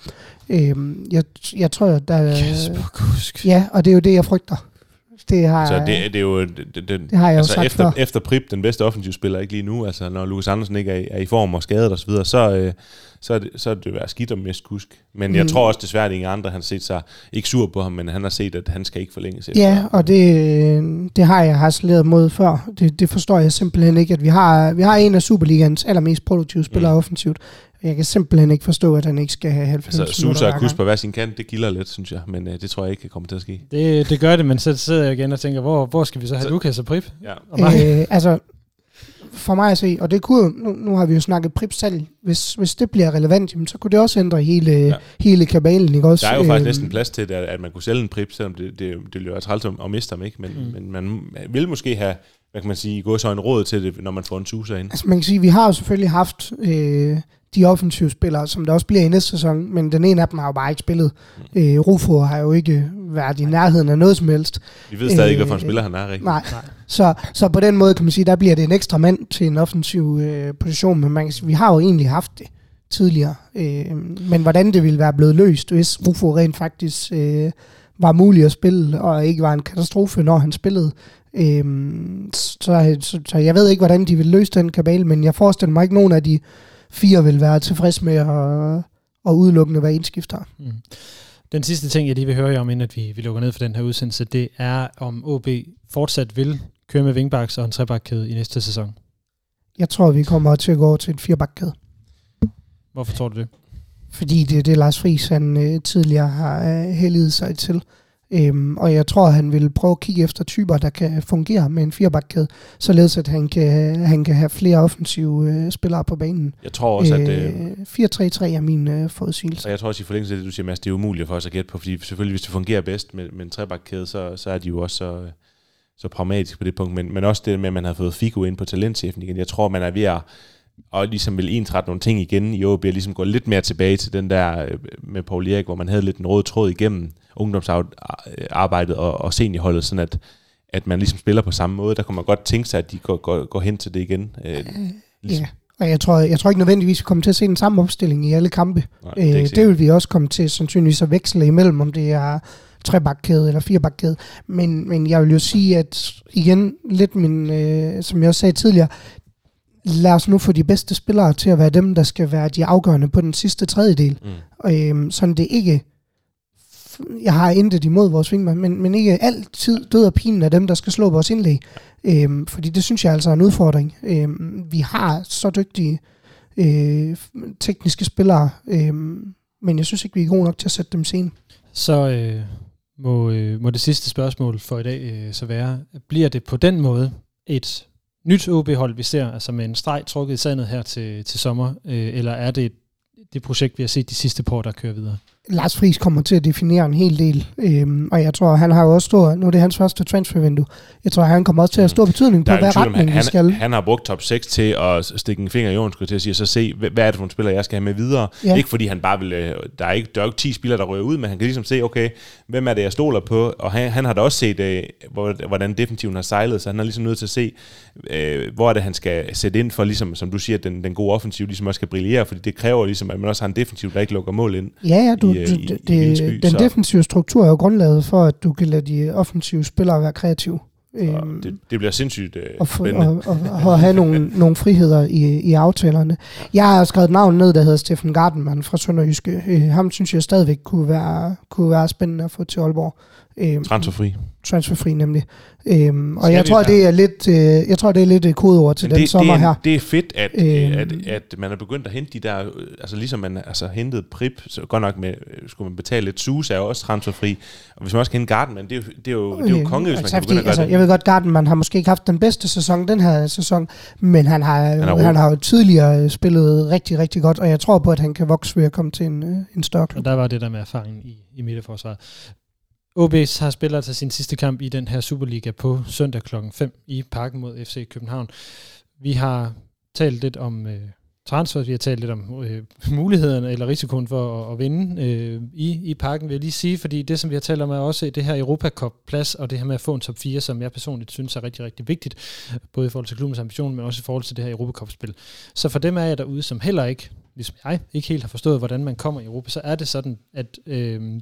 Øhm, jeg, jeg tror, der Kasper Kusk. Ja, og det er jo det, jeg frygter. Det har, Så det, det er jo... Det, det, det har jeg jo altså sagt efter, før. efter Prip, den bedste offensivspiller, ikke lige nu, altså når Lukas Andersen ikke er, i- er i form og skadet osv., så, så, øh, så, er det, så er det være skidt om mest kusk. Men mm. jeg tror også desværre, at ingen andre han har set sig, ikke sur på ham, men han har set, at han skal ikke forlænges. Ja, efter. og det, det har jeg harceleret mod før. Det, det forstår jeg simpelthen ikke, at vi har, vi har en af Superligans allermest produktive spillere mm. offensivt. Jeg kan simpelthen ikke forstå, at han ikke skal have 90 Altså, minutter Susa og gang. på hver sin kant, det gilder lidt, synes jeg. Men øh, det tror jeg ikke kommer til at ske. Det, det gør det, men så sidder jeg igen og tænker, hvor, hvor skal vi så have Så- Lukas og Prip? Ja. Og? Øh, altså, for mig at se, og det kunne nu, nu har vi jo snakket prip salg, hvis, hvis det bliver relevant, jamen, så kunne det også ændre hele, Ja. hele kabalen, ikke også? Der er jo faktisk Øhm, næsten plads til, at, at man kunne sælge en Prip, selvom det, det, det ville jo være træls at, at miste ham, ikke? Men, mm. men man vil måske have, hvad kan man sige, gå så en råd til det, når man får en Susa ind. Altså man kan sige, vi har jo selvfølgelig haft øh, de offensive spillere, som der også bliver i næste sæson, men den ene af dem har jo bare ikke spillet. Mm. Øh, Rufo har jo ikke været i nærheden af noget som helst. Vi ved stadig ikke, Øh, hvad for en spiller han er, ikke? Nej. Så, så på den måde kan man sige, der bliver det en ekstra mand til en offensiv øh, position, men man kan sige, vi har jo egentlig haft det tidligere. Øh, men hvordan det ville være blevet løst, hvis Rufo rent faktisk øh, var mulig at spille, og ikke var en katastrofe, når han spillede. Øh, så, så, så jeg ved ikke, hvordan de vil løse den kabale, men jeg forestiller mig ikke, nogen af de fire vil være tilfreds med at, at udelukkende være indskifter. Mm. Den sidste ting, jeg lige vil høre jer om, inden at vi, vi lukker ned for den her udsendelse, det er, om OB fortsat vil køre med wingbacks og en trebakkæde i næste sæson. Jeg tror, vi kommer til at gå over til en firebakkæde. Hvorfor tror du det? Fordi det er det, Lars Friis han, øh, tidligere har øh, helliget sig til. Øhm, og jeg tror, han vil prøve at kigge efter typer, der kan fungere med en firebakkæde, således at han kan, han kan have flere offensive øh, spillere på banen. Jeg tror også, at... Øh, Øh, 4-3-3 er min øh, forudsigelse. og jeg tror også i forlængelse af det, du siger, Mads, det er umuligt for os at gætte på, fordi selvfølgelig, hvis det fungerer bedst med, med en trebakkæde, så, så er de jo også så, så pragmatiske på det punkt. Men, men også det med, at man har fået Figo ind på talentchefen igen. Jeg tror, man er ved at og ligesom vil ensrette nogle ting igen i OB, og ligesom gå lidt mere tilbage til den der øh, med Paul Erik, hvor man havde lidt en rød tråd igennem ungdomsarbejdet og, og seniorholdet, sådan at, at man ligesom spiller på samme måde. Der kunne man godt tænke sig, at de går, går, går hen til det igen. Øh, ligesom. Ja, og jeg tror, jeg tror ikke nødvendigvis, vi kommer til at se den samme opstilling i alle kampe. Nej, Øh, det det, det vil vi også komme til sandsynligvis at veksle imellem, om det er trebakkæde eller firebakkæde. Men, men jeg vil jo sige, at igen, lidt min, øh, som jeg også sagde tidligere, lad os nu få de bedste spillere til at være dem, der skal være de afgørende på den sidste tredjedel. Mm. Og, øhm, sådan det ikke, jeg har intet imod vores vingmand, men, men ikke altid død og pinen af dem, der skal slå vores indlæg. Øhm, fordi det synes jeg altså er en udfordring. Øhm, vi har så dygtige øh, tekniske spillere, øhm, men jeg synes ikke, vi er gode nok til at sætte dem scenen. Så øh, må, øh, må det sidste spørgsmål for i dag øh, så være, bliver det på den måde et nyt OB-hold, vi ser, altså med en streg trukket i sandet her til, til sommer, øh, eller er det det projekt, vi har set de sidste par år, der kører videre? Lars Friis kommer til at definere en hel del, øhm, og jeg tror, han har jo også stor, nu er det hans første transfervindue, jeg tror, han kommer også til at have stor betydning på, hvad tvivl retning han, vi skal. han, han har brugt top 6 til at stikke en finger i jorden, skulle til at sige, så se, hvad er det for nogle spillere, jeg skal have med videre. Ja. Ikke fordi han bare vil, øh, der er ikke, der er ikke 10 spillere, der rører ud, men han kan ligesom se, okay, hvem er det, jeg stoler på, og han, han har da også set, øh, hvor- hvordan defensiven har sejlet, så han er ligesom nødt til at se, øh, hvor er det, han skal sætte ind for, ligesom, som du siger, den, den gode offensiv ligesom også skal brillere, fordi det kræver ligesom, at man også har en defensiv, der ikke lukker mål ind. Ja, ja, du, i, du, i- det, i det, den så- defensive struktur er jo grundlaget for, at du kan lade de offensive spillere være kreative. Øhm, det, det bliver sindssygt øh, og, spændende. og, og, og have nogle, nogle friheder i, i aftalerne. Jeg har skrevet et navn ned, der hedder Steffen Gardenman fra Sønderjyske. Øh, ham synes jeg stadigvæk kunne være, kunne være spændende at få til Aalborg. Øhm, Transferfri. transferfri nemlig. Øhm, og Skal jeg tror, det er lidt, øh, jeg tror, det er lidt et kodeord til Men den det, sommer det, er, her. det er fedt, at, Øhm. øhm. at, at man er begyndt at hente de der, øh, altså ligesom man altså hentet Prip, så godt nok med, øh, skulle man betale lidt, Suse er jo også transferfri, og hvis man også kan hente Garden, det er jo, det er jo, det er jo konge, hvis man altså, kan begynde at gøre altså, det. Jeg ved godt, Gardenman har måske ikke haft den bedste sæson den her sæson, men han har, han, ro. han har jo tidligere spillet rigtig, rigtig godt, og jeg tror på, at han kan vokse ved at komme til en, øh, en større klub. Og der var det der med erfaringen i, i midterforsvaret. OB har spillet altså sin sidste kamp i den her Superliga på søndag klokken 5 i parken mod FC København. Vi har talt lidt om øh, transfer, vi har talt lidt om øh, mulighederne eller risikoen for at, at vinde øh, i, i parken, vil jeg lige sige, fordi det, som vi har talt om, er også det her Europa Cup-plads, og det her med at få en top 4, som jeg personligt synes er rigtig, rigtig vigtigt, både i forhold til klubbens ambition, men også i forhold til det her Europa Cup-spil. Så for dem er jeg derude, som heller ikke, ligesom jeg, ikke helt har forstået, hvordan man kommer i Europa, så er det sådan, at øh,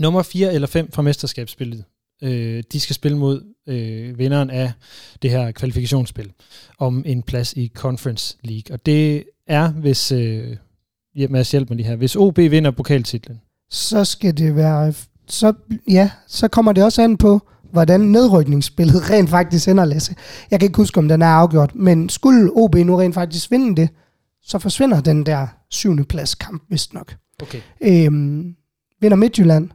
nummer 4 eller 5 fra mesterskabsspillet, øh, de skal spille mod øh, vinderen af det her kvalifikationsspil om en plads i Conference League. Og det er, hvis, øh, ja, Mads hjælp mig lige her, hvis OB vinder pokaltitlen, Så skal det være, så, ja, så kommer det også an på, hvordan nedrykningsspillet rent faktisk ender, Lasse. Jeg kan ikke huske, om den er afgjort, men skulle OB nu rent faktisk vinde det, så forsvinder den der syvende plads kamp, vist nok. okay. Øhm, vinder Midtjylland,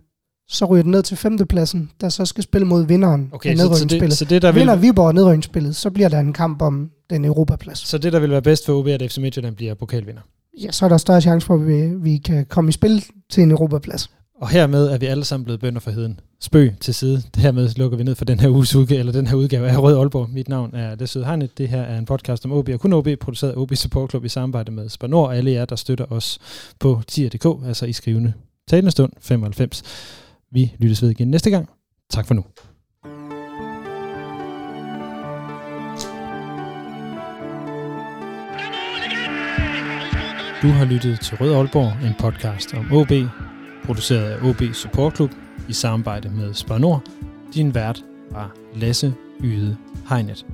så ryger den ned til femtepladsen, der så skal spille mod vinderen Okay, af så, så, nedrykningsspillet. det, så, det, der vil, Vinder Viborg nedrykningsspillet, så bliver der en kamp om den Europaplads. så det, der vil være bedst for OB, at FC Midtjylland bliver pokalvinder. Ja, så er der større chance for, at vi, vi kan komme i spil til en Europaplads. Og hermed er vi alle sammen blevet bønder for heden. Spøg til side. Hermed lukker vi ned for den her uges udgave, eller den her udgave af Rød Aalborg. Mit navn er Lasse Hegnet. Det her er en podcast om OB og kun OB, produceret af OB Support Club i samarbejde med Spanor og alle jer, der støtter os på tier.dk, altså i skrivende talende stund 95. Vi lyttes ved igen næste gang. Tak for nu. Du har lyttet til Rød Aalborg, en podcast om OB, produceret af OB Support Club i samarbejde med Spar Nord. Din vært var Lasse Yde Hegnet.